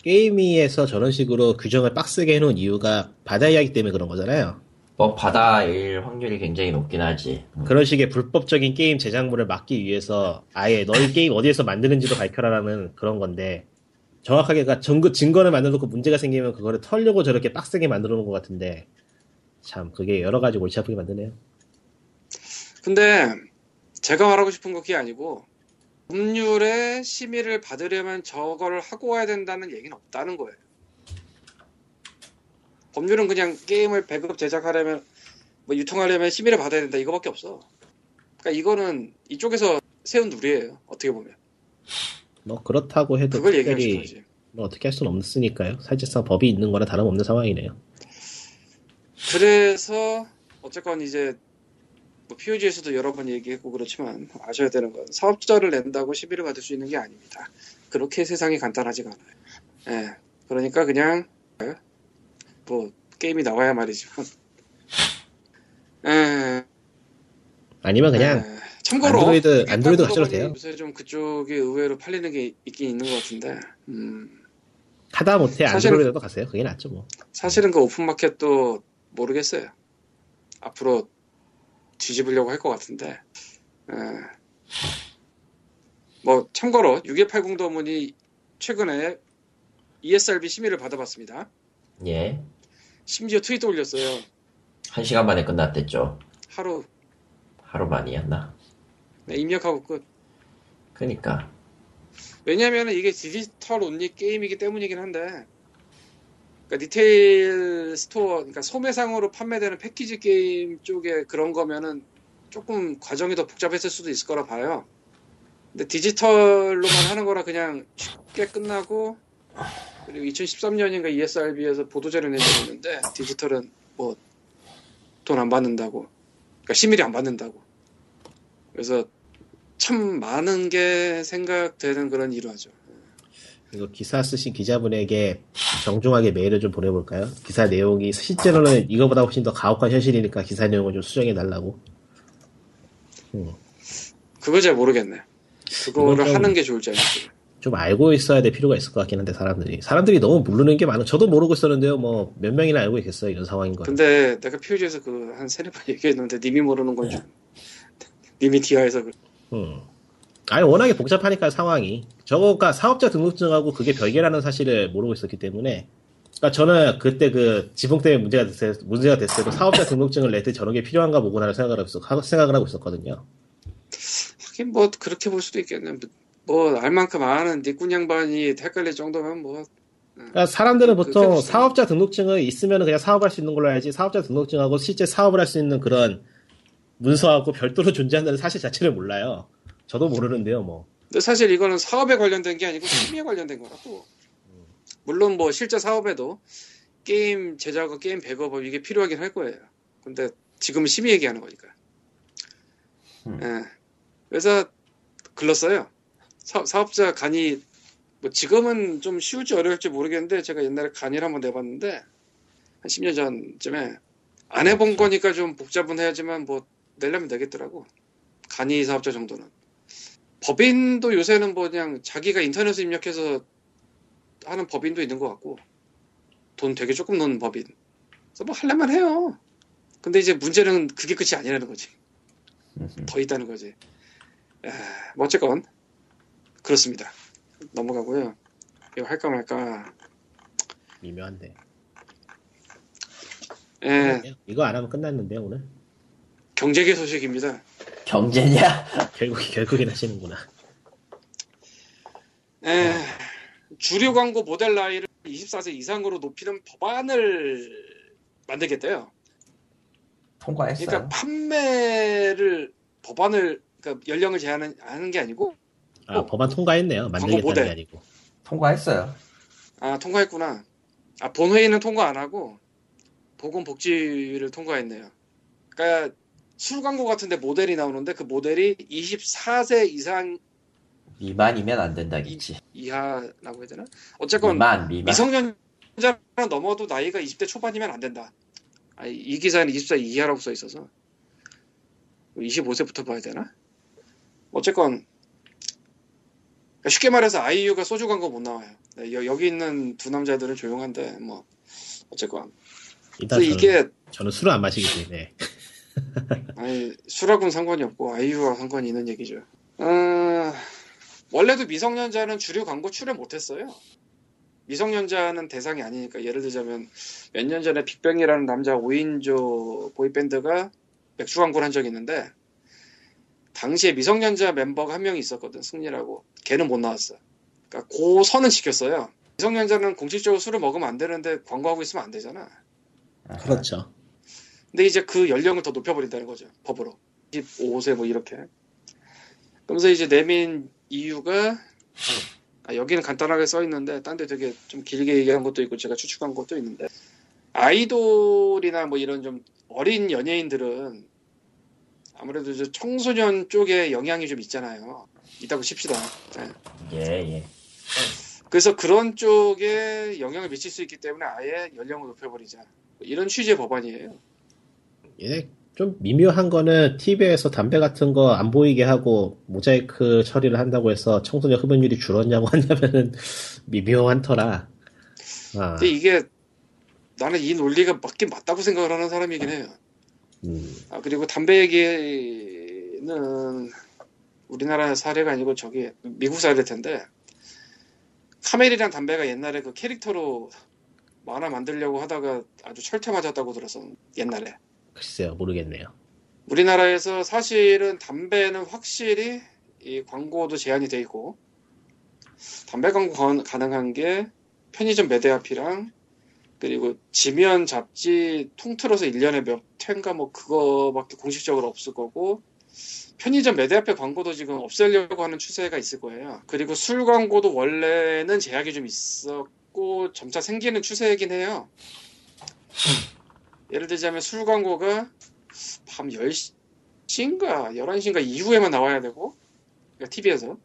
게임위에서 저런 식으로 규정을 빡세게 해놓은 이유가 바다이야기 하기 때문에 그런 거잖아요. 뭐 바다일 확률이 굉장히 높긴 하지. 음. 그런 식의 불법적인 게임 제작물을 막기 위해서 아예 너희 게임 어디에서 만드는지도 밝혀라라는 그런 건데 정확하게 그러니까 증거, 증거를 만들어놓고 문제가 생기면 그거를 털려고 저렇게 빡세게 만들어 놓은 것 같은데 참 그게 여러 가지 골치 아프게 만드네요. 근데 제가 말하고 싶은 거 그게 아니고 법률에 심의를 받으려면 저거를 하고 와야 된다는 얘기는 없다는 거예요. 법률은 그냥 게임을 배급 제작하려면 뭐 유통하려면 심의를 받아야 된다 이거밖에 없어. 그러니까 이거는 이쪽에서 세운 룰이에요. 어떻게 보면 뭐 그렇다고 해도 그걸 특별히. 뭐 어떻게 할 수는 없으니까요. 사실상 법이 있는 거나 다름없는 상황이네요. 그래서 어쨌건 이제 뭐 POG에서도 여러 번 얘기했고 그렇지만 아셔야 되는 건 사업자를 낸다고 시비를 받을 수 있는 게 아닙니다. 그렇게 세상이 간단하지가 않아요. 예. 그러니까 그냥 뭐 게임이 나와야 말이지만 예. 아니면 그냥 예. 참고로 안드로이드- 이게 안드로이드 보더니 돼요. 요새 좀 그쪽에 의외로 팔리는 게 있긴 있는 것 같은데 음, 하다 못해 사실은- 안드로이드도 가세요. 그게 낫죠 뭐. 사실은 그 오픈 마켓도 모르겠어요. 앞으로 뒤집으려고 할 것 같은데. 에, 뭐 참고로 6180 도문이 최근에 ESRB 심의를 받아봤습니다. 예. 심지어 트윗도 올렸어요. 한 시간 만에 끝났댔죠. 하루 하루 만이었나? 네, 입력하고 끝. 그니까. 왜냐하면 이게 digital only 게임이기 때문이긴 한데 그러니까 retail store 그러니까 소매상으로 판매되는 패키지 게임 쪽에 그런 거면은 조금 과정이 더 복잡했을 수도 있을 거라 봐요. 근데 디지털로만 하는 거라 그냥 쉽게 끝나고 그리고 2013년인가 ESRB에서 보도자료 내놓았는데 디지털은 뭐 돈 안 받는다고 그러니까 심의를 안 받는다고 그래서 참 많은 게 생각되는 그런 일화죠. 이거 기사 쓰신 기자분에게 정중하게 메일을 좀 보내볼까요? 기사 내용이 실제로는 이거보다 훨씬 더 가혹한 현실이니까 기사 내용을 좀 수정해 달라고. 그거 잘 모르겠네. 그거를 좀- 하는 게 좋을지 알지. 좀 알고 있어야 될 필요가 있을 것 같긴 한데 사람들이 사람들이 너무 모르는 게 많아. 저도 모르고 있었는데요. 뭐 몇 명이나 알고 있겠어요 이런 상황인 거. 근데 내가 POG에서 그 한 세네 번 얘기했는데 님이 모르는 건 줄. 님이 디아에서 그 음. 아니 워낙에 복잡하니까 상황이 저거가 사업자 등록증하고 그게 별개라는 사실을 모르고 있었기 때문에. 그러니까 저는 그때 그 지붕 때문에 문제가 됐을 문제가 됐을 때도 사업자 등록증을 낼 때 저런 게 필요한가 보구나를 생각을 하고, 있었, 생각을 하고 있었거든요. 하긴 뭐 그렇게 볼 수도 있겠네. 뭐 알만큼 아는 니꾼 양반이 헷갈릴 정도면 뭐 그러니까 사람들은 그- 보통 사업자 등록증을 있으면 그냥 사업할 수 있는 걸로 알지 사업자 등록증하고 실제 사업을 할 수 있는 그런 문서하고 별도로 존재한다는 사실 자체를 몰라요. 저도 모르는데요, 뭐. 근데 사실 이거는 사업에 관련된 게 아니고 심의에 관련된 거라고. 물론 뭐 실제 사업에도 게임 제작과 게임 배급업 이게 필요하긴 할 거예요. 근데 지금은 심의 얘기하는 거니까. 음. 예. 그래서 글렀어요. 사, 사업자 간이 뭐 지금은 좀 쉬울지 어려울지 모르겠는데 제가 옛날에 간이를 한번 내봤는데 한 10년 전쯤에 안 해본 거니까 좀 복잡은 해야지만 뭐 내려면 되겠더라고. 간이 사업자 정도는. 법인도 요새는 뭐 그냥 자기가 인터넷에 입력해서 하는 법인도 있는 것 같고 돈 되게 조금 넣는 법인. 그래서 뭐 할래만 해요. 근데 이제 문제는 그게 끝이 아니라는 거지. 더 있다는 거지. 에, 뭐 어쨌건 그렇습니다. 넘어가고요. 이거 할까 말까. 미묘한데. 예, 이거 안 하면 끝났는데 오늘. 경제계 소식입니다. 경제냐? 결국 결국엔 하시는구나. 예, 주류 광고 모델 나이를 24세 이상으로 높이는 법안을 만들겠대요. 통과했어요. 그러니까 판매를 법안을 그러니까 연령을 제한하는 게 아니고 아 어. 법안 통과했네요. 만들겠다는. 게 아니고. 통과했어요. 아 통과했구나. 아 본회의는 통과 안 하고 보건복지위를 통과했네요. 그러니까 술 광고 같은데 모델이 나오는데 그 모델이 24세 이상 미만이면 안 된다겠지. 이 하라고 해야 되나? 어쨌건 미만, 미만. 미성년 미성년자는 넘어도 나이가 20대 초반이면 안 된다. 아니, 이 기사는 24 이하라고 써 있어서 25세부터 봐야 되나? 어쨌건 그러니까 쉽게 말해서 아이유가 소주 광고 못 나와요. 네, 여, 여기 있는 두 남자들은 조용한데 뭐 어쨌건 일단 그래서 저는, 이게 저는 술을 안 마시기 때문에 아니 술하고는 상관이 없고 아이유와 상관이 있는 얘기죠. 어, 원래도 미성년자는 주류 광고 출연 못했어요. 미성년자는 대상이 아니니까 예를 들자면 몇 년 전에 빅뱅이라는 남자 5인조 보이밴드가 맥주 광고를 한 적이 있는데 당시에 미성년자 멤버가 한 명이 있었거든 승리라고 걔는 못 나왔어. 그러니까 그 선은 지켰어요. 미성년자는 공식적으로 술을 먹으면 안 되는데 광고하고 있으면 안 되잖아. 그렇죠. 근데 이제 그 연령을 더 높여버린다는 거죠. 법으로. 15세 뭐 이렇게. 그러면서 이제 내민 이유가 아, 여기는 간단하게 써 있는데 딴 데 되게 좀 길게 얘기한 것도 있고 제가 추측한 것도 있는데 아이돌이나 뭐 이런 좀 어린 연예인들은 아무래도 저 청소년 쪽에 영향이 좀 있잖아요. 있다고 칩시다. 네. 예, 예. 그래서 그런 쪽에 영향을 미칠 수 있기 때문에 아예 연령을 높여버리자. 이런 취지의 법안이에요. 예, 좀 미묘한 거는 TV에서 담배 같은 거 안 보이게 하고 모자이크 처리를 한다고 해서 청소년 흡연율이 줄었냐고 하냐면은 미묘한 터라. 아, 근데 이게 나는 이 논리가 맞긴 맞다고 생각을 하는 사람이긴 해요. 음, 아, 그리고 담배 얘기는 우리나라 사례가 아니고 저기 미국 사례일 텐데 카멜이랑 담배가 옛날에 그 캐릭터로 만화 만들려고 하다가 아주 철퇴 맞았다고 들어서 옛날에 글쎄요, 모르겠네요. 우리나라에서 사실은 담배는 확실히 이 광고도 제한이 돼 있고 담배 광고 가- 가능한 게 편의점 매대 앞이랑 그리고 지면 잡지 통틀어서 1년에 몇 회인가 뭐 그거밖에 공식적으로 없을 거고 편의점 매대 앞에 광고도 지금 없애려고 하는 추세가 있을 거예요. 그리고 술 광고도 원래는 제약이 좀 있었고 점차 생기는 추세이긴 해요. 예를 들자면 술 광고가 밤 10시인가 11시인가 이후에만 나와야 되고 그러니까 TV에서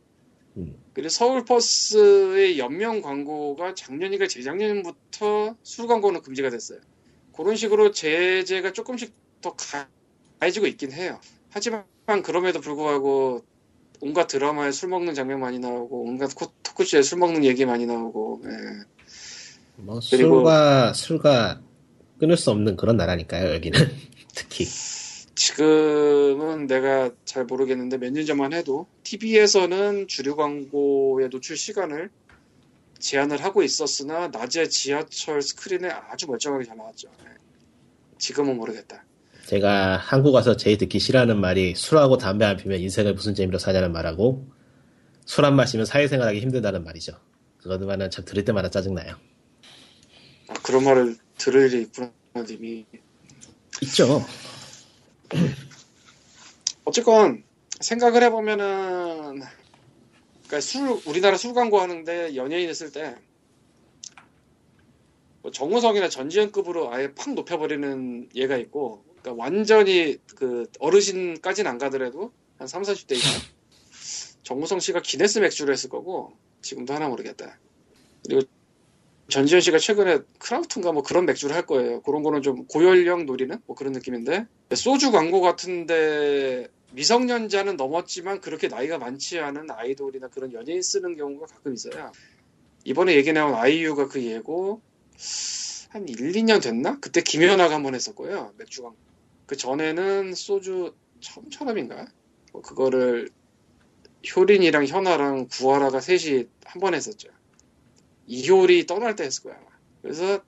음. 그리고 서울버스의 연명 광고가 작년인가 재작년부터 술 광고는 금지가 됐어요. 그런 식으로 제재가 조금씩 더 가해지고 있긴 해요. 하지만 그럼에도 불구하고 온갖 드라마에 술 먹는 장면 많이 나오고 온갖 코- 토크쇼에 술 먹는 얘기 많이 나오고 예. 뭐 그리고- 술과 술과 끊을 수 없는 그런 나라니까요, 여기는 특히. 지금은 내가 잘 모르겠는데 몇 년 전만 해도 TV에서는 주류 광고의 노출 시간을 제한을 하고 있었으나 낮에 지하철 스크린에 아주 멀쩡하게 잘 나왔죠. 네. 지금은 모르겠다. 제가 한국 와서 제일 듣기 싫어하는 말이 술하고 담배 안 피면 인생을 무슨 재미로 사냐는 말하고 술 안 마시면 사회생활하기 힘들다는 말이죠. 그거만은 참 들을 때마다 짜증나요. 아, 그런 말을 들을 일이 있구나 님이. 있죠. 어쨌건 생각을 해보면은 그러니까 술 우리나라 술 광고 하는데 연예인 했을 때 뭐 정우성이나 전지현급으로 아예 팍 높여버리는 얘가 있고 그러니까 완전히 그 어르신까지는 안 가더라도 한 3, 40대 이상 정우성 씨가 기네스 맥주를 했을 거고 지금도 하나 모르겠다 그리고 전지현 씨가 최근에 크라우트인가 뭐 그런 맥주를 할 거예요 그런 거는 좀 고연령 노리는 뭐 그런 느낌인데 소주 광고 같은데 미성년자는 넘었지만 그렇게 나이가 많지 않은 아이돌이나 그런 연예인 쓰는 경우가 가끔 있어요. 이번에 얘기 나온 아이유가 그 예고 한 1, 2년 됐나? 그때 김연아가 한 번 했었고요. 맥주 광고. 그 전에는 소주 처음처럼인가? 뭐 그거를 효린이랑 현아랑 구하라가 셋이 한 번 했었죠. 이효리 떠날 때 했을 거야. 그래서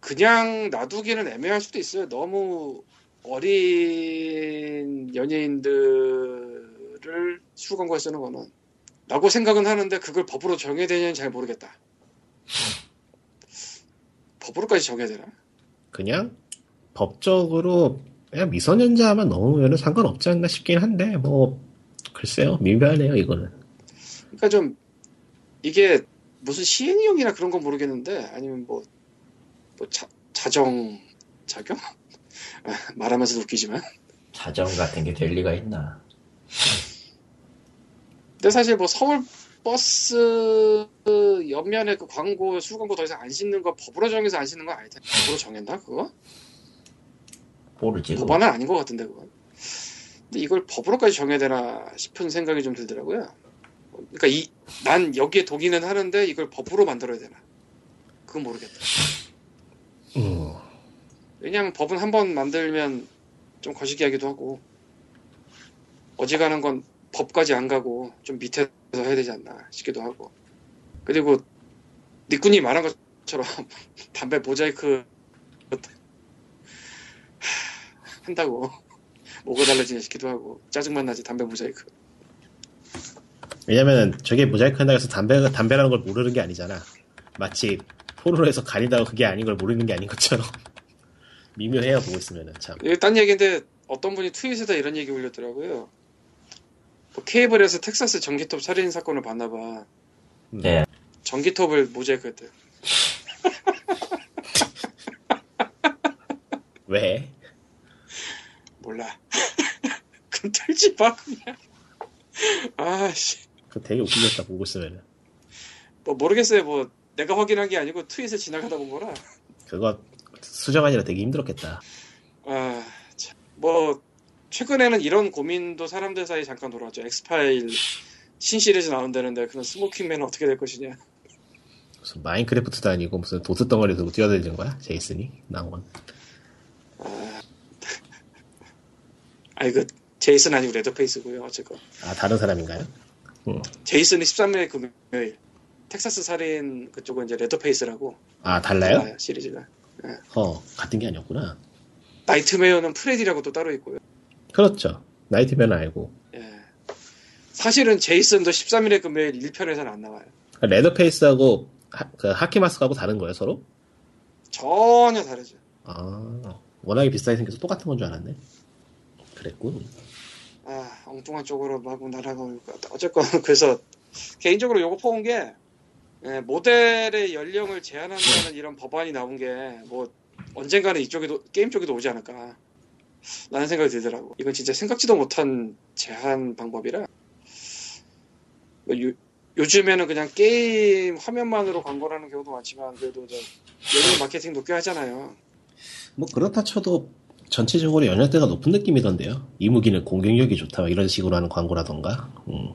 그냥 놔두기는 애매할 수도 있어요. 너무 어린 연예인들을 술 광고에 쓰는 거는 라고 생각은 하는데 그걸 법으로 정해야 되냐는 잘 모르겠다. 법으로까지 정해야 되나? 그냥 법적으로 그냥 미성년자만 넘으면 상관없지 않나 싶긴 한데 뭐 글쎄요 미묘하네요 이거는. 그러니까 좀 이게 무슨 시행령이나 그런 건 모르겠는데 아니면 뭐, 뭐 자, 자정 작용? 아, 말하면서 웃기지만 자정 같은 게 될 리가 있나? 근데 사실 뭐 서울 버스 옆면에 그 광고 수 광고 더 이상 안 싣는 거 법으로 정해서 안 싣는 거 아니다. 법으로 정했나 그거? 모르지. 법안은 아닌 것 같은데 그건. 근데 이걸 법으로까지 정해야 되나 싶은 생각이 좀 들더라고요. 그러니까 이 난 여기에 동의는 하는데 이걸 법으로 만들어야 되나? 그건 모르겠다. 음. 왜냐하면 법은 한 번 만들면 좀 거시기하기도 하고 어지간한 건 법까지 안 가고 좀 밑에서 해야 되지 않나 싶기도 하고 그리고 니꾼이 말한 것처럼 담배 모자이크 한다고 뭐가 달라지냐 싶기도 하고 짜증만 나지 담배 모자이크 왜냐면 저게 모자이크 한다고 해서 담배, 담배라는 걸 모르는 게 아니잖아. 마치 포르노에서 가린다고 그게 아닌 걸 모르는 게 아닌 것처럼. 미묘해요, 보고 있으면은 참. 이게 딴 얘기인데 어떤 분이 트윗에다 이런 얘기 올렸더라고요 뭐 케이블에서 텍사스 전기톱 살인 사건을 봤나봐 네. 전기톱을 모자이크 했대요 왜? 몰라. 그럼 틀지 마, 그냥. 아씨. 그 되게 웃기겠다, 보고 있으면은. 뭐, 모르겠어요. 뭐, 내가 확인한 게 아니고 트윗에 지나가다 본 거라. 그거 수정하느라 되게 힘들었겠다. 아, 참. 뭐, 최근에는 이런 고민도 사람들 사이에 잠깐 돌았죠. 엑스파일 신시리즈 나온다는데, 그런 스모킹맨은 어떻게 될 것이냐. 무슨 마인크래프트도 아니고 무슨 도트 덩어리 들고 뛰어다니는 거야? 제이슨이? 나온. 아니, 그, 제이슨 아니고 레더페이스고요 어쨌건. 아, 다른 사람인가요? 제이슨이 13일 금요일. 텍사스 살인 그쪽은 이제 레더페이스라고. 아, 달라요? 달라요, 시리즈가. 어, 같은 게 아니었구나. 나이트메어는 프레디라고 또 따로 있고요. 그렇죠. 나이트메어 알고. 예. 사실은 제이슨도 13일의 금요일 1편에서는 안 나와요. 레더페이스하고 하, 그 하키마스크하고 다른 거예요, 서로? 전혀 다르죠. 아, 워낙에 비슷하게 생겨서 똑같은 건 줄 알았네. 그랬군. 아, 엉뚱한 쪽으로 막 날아가고. 어쨌건 그래서 개인적으로 요거 퍼온 게 예, 모델의 연령을 제한한다는 이런 법안이 나온 게 뭐 언젠가는 이쪽에도 게임 쪽에도 오지 않을까 라는 생각이 들더라고. 이건 진짜 생각지도 못한 제한 방법이라 뭐 요, 요즘에는 그냥 게임 화면만으로 광고를 하는 경우도 많지만 그래도 저 연예 마케팅 도 꽤 하잖아요. 뭐 그렇다 쳐도 전체적으로 연령대가 높은 느낌이던데요. 이 무기는 공격력이 좋다 막 이런 식으로 하는 광고라던가. 음.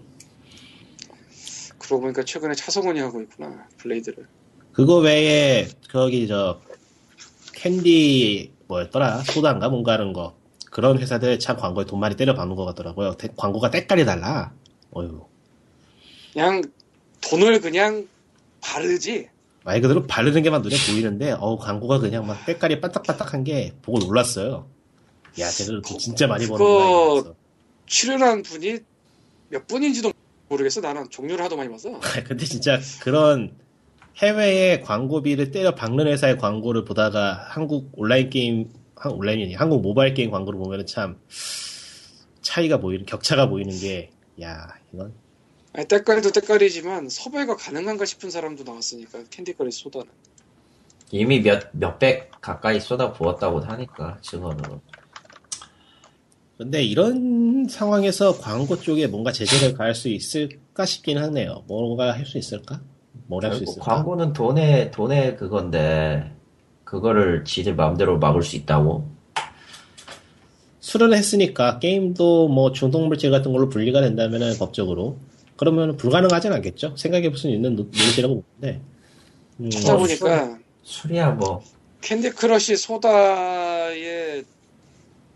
그러고 보니까 최근에 차승원이 하고 있구나 블레이드를. 그거 외에 거기 저 캔디 뭐였더라 소다인가 뭔가 하는 거 그런 회사들 참 광고에 돈 많이 때려 박는 것 같더라고요. 대- 광고가 때깔이 달라. 어휴 그냥 돈을 그냥 바르지. 말 그대로 바르는 게만 눈에 보이는데 어우 광고가 그냥 막 때깔이 반딱반딱한 게 보고 놀랐어요. 야 쟤들 돈 진짜 많이 그거- 버는구나. 이러면서. 출연한 분이 몇 분인지도 모르겠어. 나는 종류를 하도 많이 봐서. 근데 진짜 그런 해외의 광고비를 때려 박는 회사의 광고를 보다가 한국 온라인 게임, 한 온라인이 한국 모바일 게임 광고를 보면은 참 차이가 보이는, 격차가 보이는 게, 야, 이건 아니, 때깔도 때깔이지만 섭외가 가능한가 싶은 사람도 나왔으니까 캔디거리 소다는. 이미 몇, 몇백 가까이 쏟아 부었다고 하니까, 증언으로. 근데 이런 상황에서 광고 쪽에 뭔가 제재를 가할 수 있을까 싶긴 하네요. 뭔가 할 수 있을까? 뭘 할 수 있을까? 광고는 돈의, 돈의 그건데, 그거를 지들 마음대로 막을 수 있다고? 수련을 했으니까 게임도 뭐 중독물질 같은 걸로 분류가 된다면은 법적으로 그러면 불가능하진 않겠죠. 생각해 볼 수 있는 노- 노릇이라고 보는데. 음, 찾아보니까 술이야 뭐, 캔디 크러쉬 소다에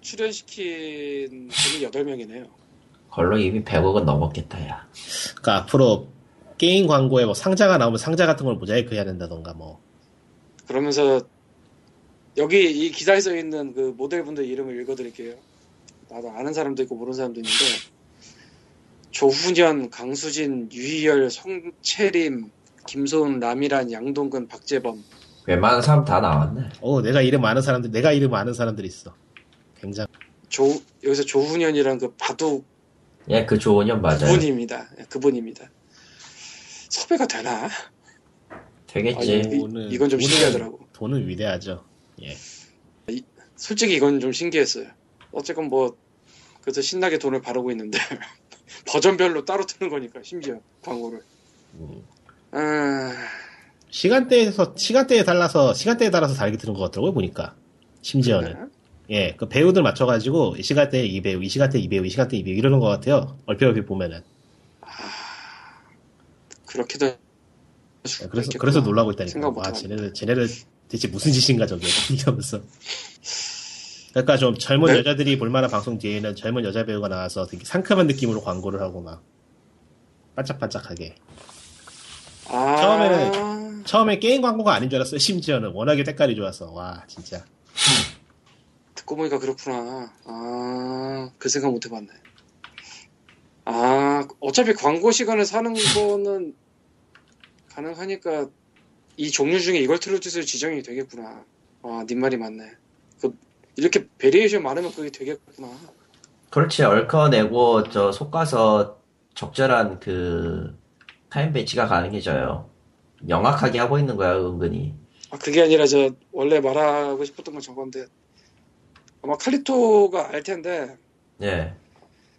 출연시킨 분이 8명이네요. 걸로 이미 100억은 넘었겠다, 야. 그러니까 앞으로 게임 광고에 뭐 상자가 나오면 상자 같은 걸 모자이크 해야 된다던가 뭐. 그러면서 여기 이 기사에 써 있는 그 모델분들 이름을 읽어드릴게요. 나도 아는 사람도 있고 모르는 사람도 있는데 조훈현, 강수진, 유희열, 송재림, 김소은, 남이란, 양동근, 박재범. 웬만한 사람 다 나왔네. 어, 내가 이름 아는 사람들, 내가 이름 아는 사람들이 있어. 굉장히. 조 여기서 조훈현이란 그 바둑 예, 그 조은현 맞아요. 그분입니다. 예, 그분입니다. 섭외가 되나? 되겠지. 아니, 이- 돈은- 이건 좀 돈은- 신기하더라고. 돈은 위대하죠. 예. 솔직히 이건 좀 신기했어요. 어쨌건 뭐 그래서 신나게 돈을 바르고 있는데 버전별로 따로 트는 거니까 심지어 광고를. 아, 시간대에서 시간대에 달라서 시간대에 따라서 다르게 드는 것 같더라고요 보니까. 심지어는. 예그 배우들 맞춰가지고 이 시간대에 이 배우 이 시간대 에 이 배우 이 시간대 에 이 배우 이러는 것 같아요. 얼핏 얼핏 보면은. 그렇게도 할 예, 그래서. 그래서 놀라고 있다니까. 와 못하고. 쟤네들 쟤네들 대체 무슨 짓인가 저게. 이러면서 그러니까 좀 젊은 네? 여자들이 볼만한 방송 뒤에는 젊은 여자 배우가 나와서 되게 상큼한 느낌으로 광고를 하고 막 반짝반짝하게 아, 처음에는- 처음에 게임 광고가 아닌 줄 알았어요 심지어는 워낙에 색깔이 좋아서 와 진짜 듣고 보니까 그렇구나. 아, 그 생각 못 해봤네. 아, 어차피 광고 시간을 사는 거는 가능하니까 이 종류 중에 이걸 틀어주세요 지정이 되겠구나. 아, 님 말이 맞네. 그, 이렇게 variation 많으면 그게 되겠구나. 그렇지 얽어내고 저 속가서 적절한 그 타임 배치가 가능해져요. 명확하게 하고 있는 거야 은근히. 아, 그게 아니라 저 원래 말하고 싶었던 건 저건데 아마 칼리토가 알 텐데 예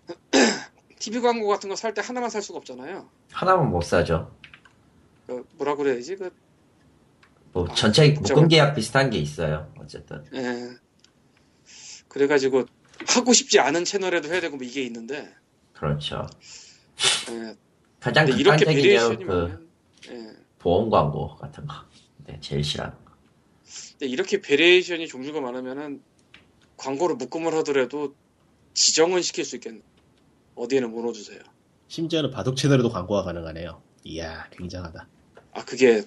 TV 광고 같은 거 살 때 하나만 살 수가 없잖아요. 하나만 못 사죠. 그 뭐라 그래야지? 그뭐 아, 전체 복잡한- 묶음 계약 비슷한 게 있어요. 어쨌든 예. 그래가지고 하고 싶지 않은 채널에도 해야 되고 뭐 이게 있는데 그렇죠. 예. 가장 이렇게 경우 그 예. 보험 광고 같은 거. 네, 제일 싫어하는 거. 근데 이렇게 variation이 종류가 많으면은 광고를 묶음을 하더라도 지정은 시킬 수 있겠네. 어디에는 뭐 넣어주세요. 심지어는 바둑 채널에도 광고가 가능하네요 이야 굉장하다 아 그게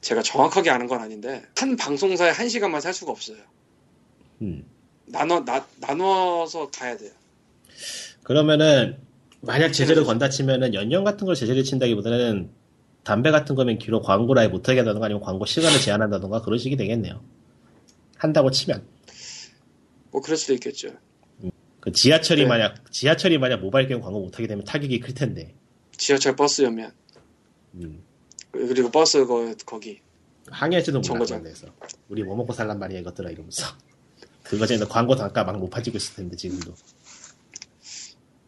제가 정확하게 아는 건 아닌데 한 방송사에 한 시간만 살 수가 없어요. 음. 나눠 나, 나눠서 가야 돼요. 그러면은 만약 제재를 건다 치면은 연령 같은 걸 제재를 친다기보다는 담배 같은 거면 기로 광고를 아예 못하게 한다던가 아니면 광고 시간을 제한한다던가 그런 식이 되겠네요. 한다고 치면 뭐 그럴 수도 있겠죠. 그 지하철이 네. 만약 지하철이 만약 모바일 게임 광고 못하게 되면 타격이 클 텐데 지하철 버스였면 음. 그리고 버스 거, 거기 정거장. 그런 데서 우리 뭐 먹고 살란 말이야 이것들아 이러면서 그거 전에 광고 단가 막 높아지고 있을 텐데 지금도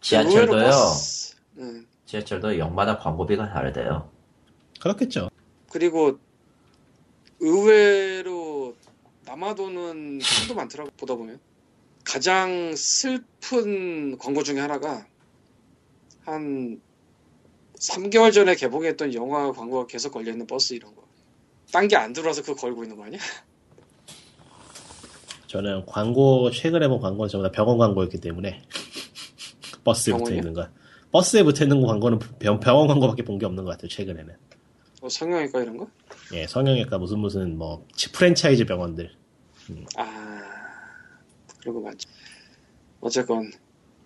지하철도요. 버스- 응. 지하철도 역마다 광고비가 다르대요. 그렇겠죠. 그리고 의외로 남아도는 한도 많더라고 보다 보면 가장 슬픈 광고 중에 하나가 한 3개월 전에 개봉했던 영화 광고가 계속 걸려있는 버스 이런 거. 딴 게 안 들어와서 그거 걸고 있는 거 아니야? 저는 광고 최근에 본 광고는 전부 다 병원 광고였기 때문에 버스에 붙어 병원이요? 있는 거 버스에 붙어 있는 광고는 병, 병원 광고밖에 본 게 없는 것 같아요 최근에는. 뭐 성형외과 이런 거? 예, 성형외과 무슨 무슨 뭐 프랜차이즈 병원들. 아, 그런 거 맞지. 어쨌건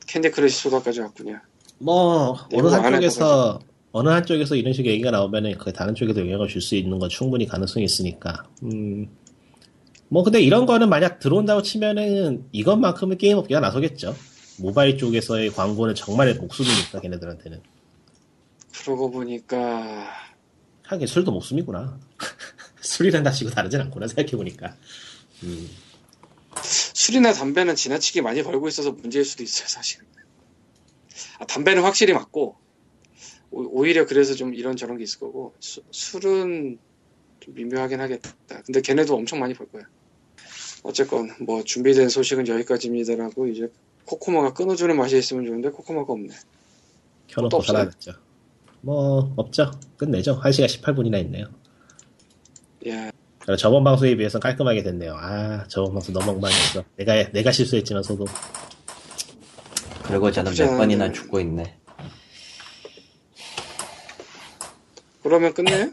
Candy Crush Soda까지 왔군요. 뭐 어느 내부 안 한쪽에서 어느 한쪽에서 이런 식의 얘기가 나오면은 그 다른 쪽에도 영향을 줄 수 있는 건 충분히 가능성이 있으니까. 음. 뭐 근데 이런 거는 만약 들어온다고 치면은 이것만큼은 게임 업계가 나서겠죠. 모바일 쪽에서의 광고는 정말 목숨이니까 걔네들한테는. 그러고 보니까 하긴 술도 목숨이구나. 술이란 다치고 다르진 않구나 생각해 보니까. 음. 술이나 담배는 지나치게 많이 벌고 있어서 문제일 수도 있어요, 사실. 아, 담배는 확실히 맞고, 오, 히려 그래서 좀 이런 저런 게 있을 거고, 수- 술은 좀 미묘하긴 하겠다. 근데 걔네도 엄청 많이 벌 거야. 어쨌건, 뭐, 준비된 소식은 여기까지입니다라고, 이제, 코코마가 끊어주는 맛이 있으면 좋은데, 코코마가 없네. 켜놓고? 살아났죠. 뭐 없죠. 끝내죠. 1시간 18분이나 있네요. 야, 그래, 저번 방송에 비해서 깔끔하게 됐네요. 아, 저번 방송 너무 엉망이었어. 내가, 내가 실수했지만서도. 그리고 저는 몇 번이나 않은데. 죽고 있네. 그러면 끝내요?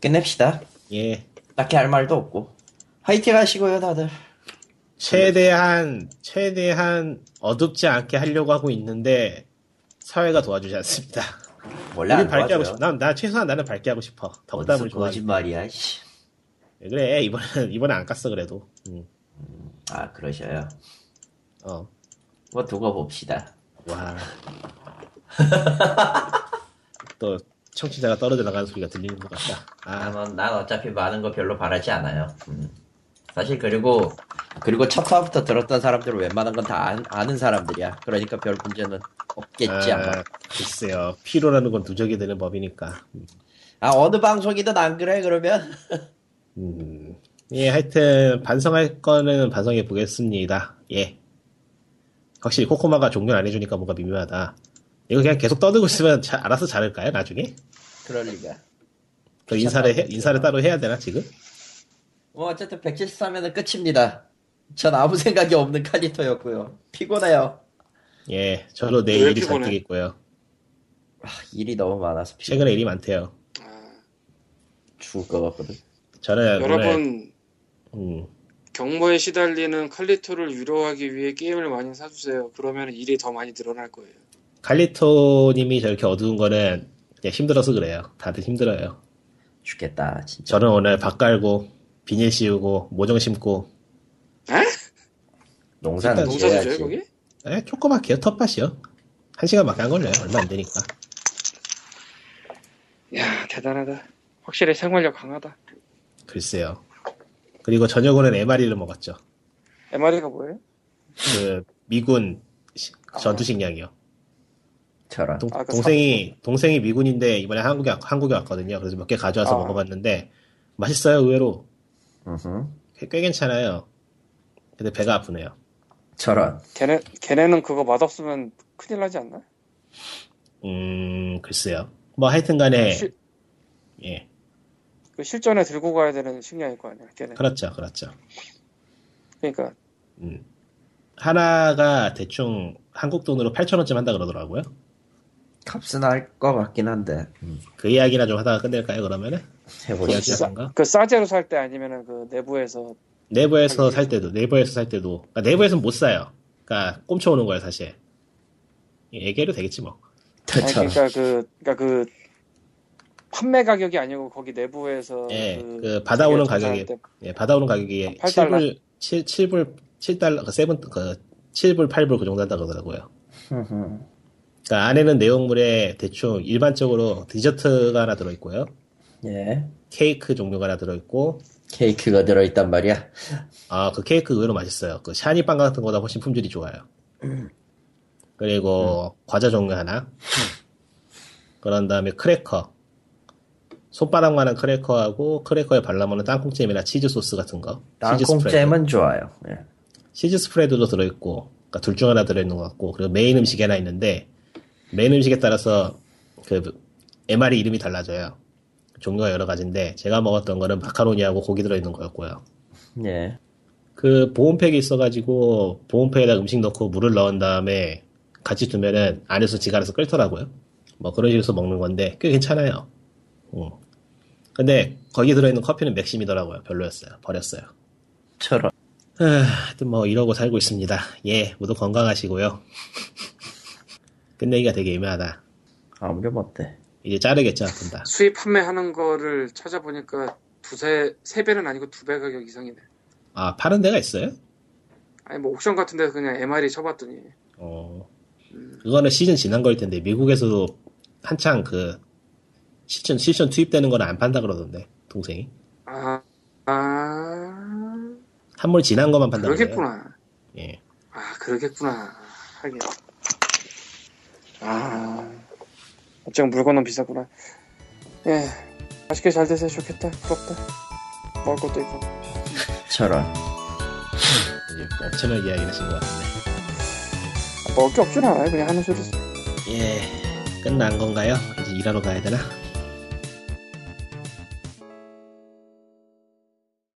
끝냅시다. 예. 딱히 할 말도 없고. 화이팅 하시고요, 다들. 최대한, 최대한 어둡지 않게 하려고 하고 있는데, 사회가 도와주지 않습니다. 원래 우리 안 밝게 하고. 싶어. 난, 나 최소한 나는 밝게 하고 싶어. 덕담을 좋아하지. 거짓말이야, 씨. 왜 그래, 이번엔, 이번에 안 깠어, 그래도. 응. 아, 그러셔요. 어. 뭐 두고 봅시다. 와. 또, 청취자가 떨어져 나가는 소리가 들리는 것 같다. 아, 난, 난 어차피 많은 거 별로 바라지 않아요. 음. 사실 그리고 그리고 첫 화부터 들었던 사람들은 웬만한 건 다 아는 사람들이야. 그러니까 별 문제는 없겠지 아마. 아, 글쎄요. 피로라는 건 누적이 되는 법이니까. 아 어느 방송이든 안 그래 그러면? 음, 예, 하여튼 반성할 거는 반성해 보겠습니다. 예. 확실히 코코마가 종료 안 해주니까 뭔가 미묘하다. 이거 그냥 계속 떠들고 있으면 자- 알아서 자를까요, 나중에? 그럴 리가. 그 인사를 해- 인사를 따로 해야 되나 지금? 뭐 어쨌든 173회는 끝입니다. 전 아무 생각이 없는 카리토였고요. 피곤해요. 예, 저도 내일 왜 일이 피곤해? 잔뜩 있고요. 아, 일이 너무 많아서 피곤. 최근에 일이 많대요. 아, 죽을 것 같거든. 저는 오늘 여러분 음, 경모에 시달리는 칼리토를 위로하기 위해 게임을 많이 사주세요. 그러면 일이 더 많이 늘어날 거예요. 칼리토님이 저렇게 어두운 거는 그냥 힘들어서 그래요. 다들 힘들어요. 죽겠다 진짜. 저는 오늘 밥 깔고 비닐 씌우고 모종 심고 농사는 농사도 지어야지. 줘요 거기? 에, 조그맣게요 텃밭이요. 한 시간밖에 안 걸려요. 얼마 안 되니까. 야 대단하다. 확실히 생활력 강하다. 글쎄요. 그리고 저녁으로는 에마리를 먹었죠. MR이가 뭐예요? 그 미군 시- 전투식량이요. 저런. 동, 아, 그 동생이 동생이 미군인데 이번에 한국에 왔- 한국에 왔거든요. 그래서 몇 개 가져와서 아. 먹어봤는데 맛있어요. 의외로 꽤, 꽤 괜찮아요. 근데 배가 아프네요. 저런. 걔네 걔네는 그거 맛없으면 큰일 나지 않나? 음 글쎄요. 뭐 하여튼 간에 실- 예 그 실전에 들고 가야 되는 식량일 거 아니야. 걔네. 그렇죠 그렇죠. 그러니까 음. 하나가 대충 한국 돈으로 8천 원쯤 한다 그러더라고요. 값은 할 것 같긴 한데. 음, 그 이야기나 좀 하다가 끝낼까요 그러면은? 해보시죠. 이야기 한가? 그 싸제로 살 때 아니면은 그 내부에서 내부에서 살 때도 내부에서 살 때도 그러니까 내부에서는 못 사요. 그러니까 꼼쳐오는 거예요 사실. 얘기해도 되겠지 뭐. 아니. 그러니까 그 그러니까 그 판매 가격이 아니고 거기 내부에서 예, 그 그 받아오는 가격이 예, 받아오는 가격이 8 달러. 7불 7 7불 7달러 그 세븐 그 7불 8불 그 정도 한다 그러더라고요. 그러니까 안에는 내용물에 대충 일반적으로 디저트가 하나 들어 있고요. 예. 케이크 종류가 하나 들어 있고 케이크가 들어있단 말이야. 아, 그 케이크 의외로 맛있어요. 그 샤니빵 같은 거보다 훨씬 품질이 좋아요. 그리고 과자 종류 하나. 그런 다음에 크래커. 손바닥만한 크래커하고 크래커에 발라먹는 땅콩잼이나 치즈 소스 같은 거. 땅콩잼은 좋아요. 예. 치즈 스프레드도 들어있고, 그러니까 둘 중 하나 들어있는 것 같고, 그리고 메인 음식이 하나 있는데, 메인 음식에 따라서 그 MR이 이름이 달라져요. 종류가 여러 가지인데, 제가 먹었던 거는 마카로니하고 고기 들어있는 거였고요. 예. 그 보온팩이 있어가지고 보온팩에다 음식 넣고 물을 넣은 다음에 같이 두면은 안에서 지가 알아서 끓더라고요. 뭐 그런 식으로 먹는 건데 꽤 괜찮아요. 응. 근데 거기에 들어있는 커피는 맥심이더라고요. 별로였어요. 버렸어요. 저런. 아, 하여튼 뭐 이러고 살고 있습니다. 예, 모두 건강하시고요. 끝내기가 되게 애매하다. 아무렴 어때? 이제 자르겠죠, 아픈 다. 수입 판매하는 거를 찾아보니까 두세 세 배는 아니고 두 배 가격 이상이네. 아, 파는 데가 있어요? 아니 뭐 옥션 같은 데서 그냥 MR이 쳐봤더니 어, 그거는 시즌 지난 거일 텐데, 미국에서도 한창 그, 시즌, 시즌 투입되는 거는 안 판다 그러던데, 동생이. 아, 아 한물 지난 것만 판다. 그러겠구나. 예. 아 그러겠구나. 하긴. 아 어쩜 물건은 비싸구나. 예, 맛있게 잘 되세요. 좋겠다. 부럽다. 먹을 것도 있고. 저런. 이제 엄청난 이야기를 하신 것 같은데. 먹을 게 없진 않아요. 그냥 하는 소리지. 예. 끝난 건가요? 이제 일하러 가야 되나?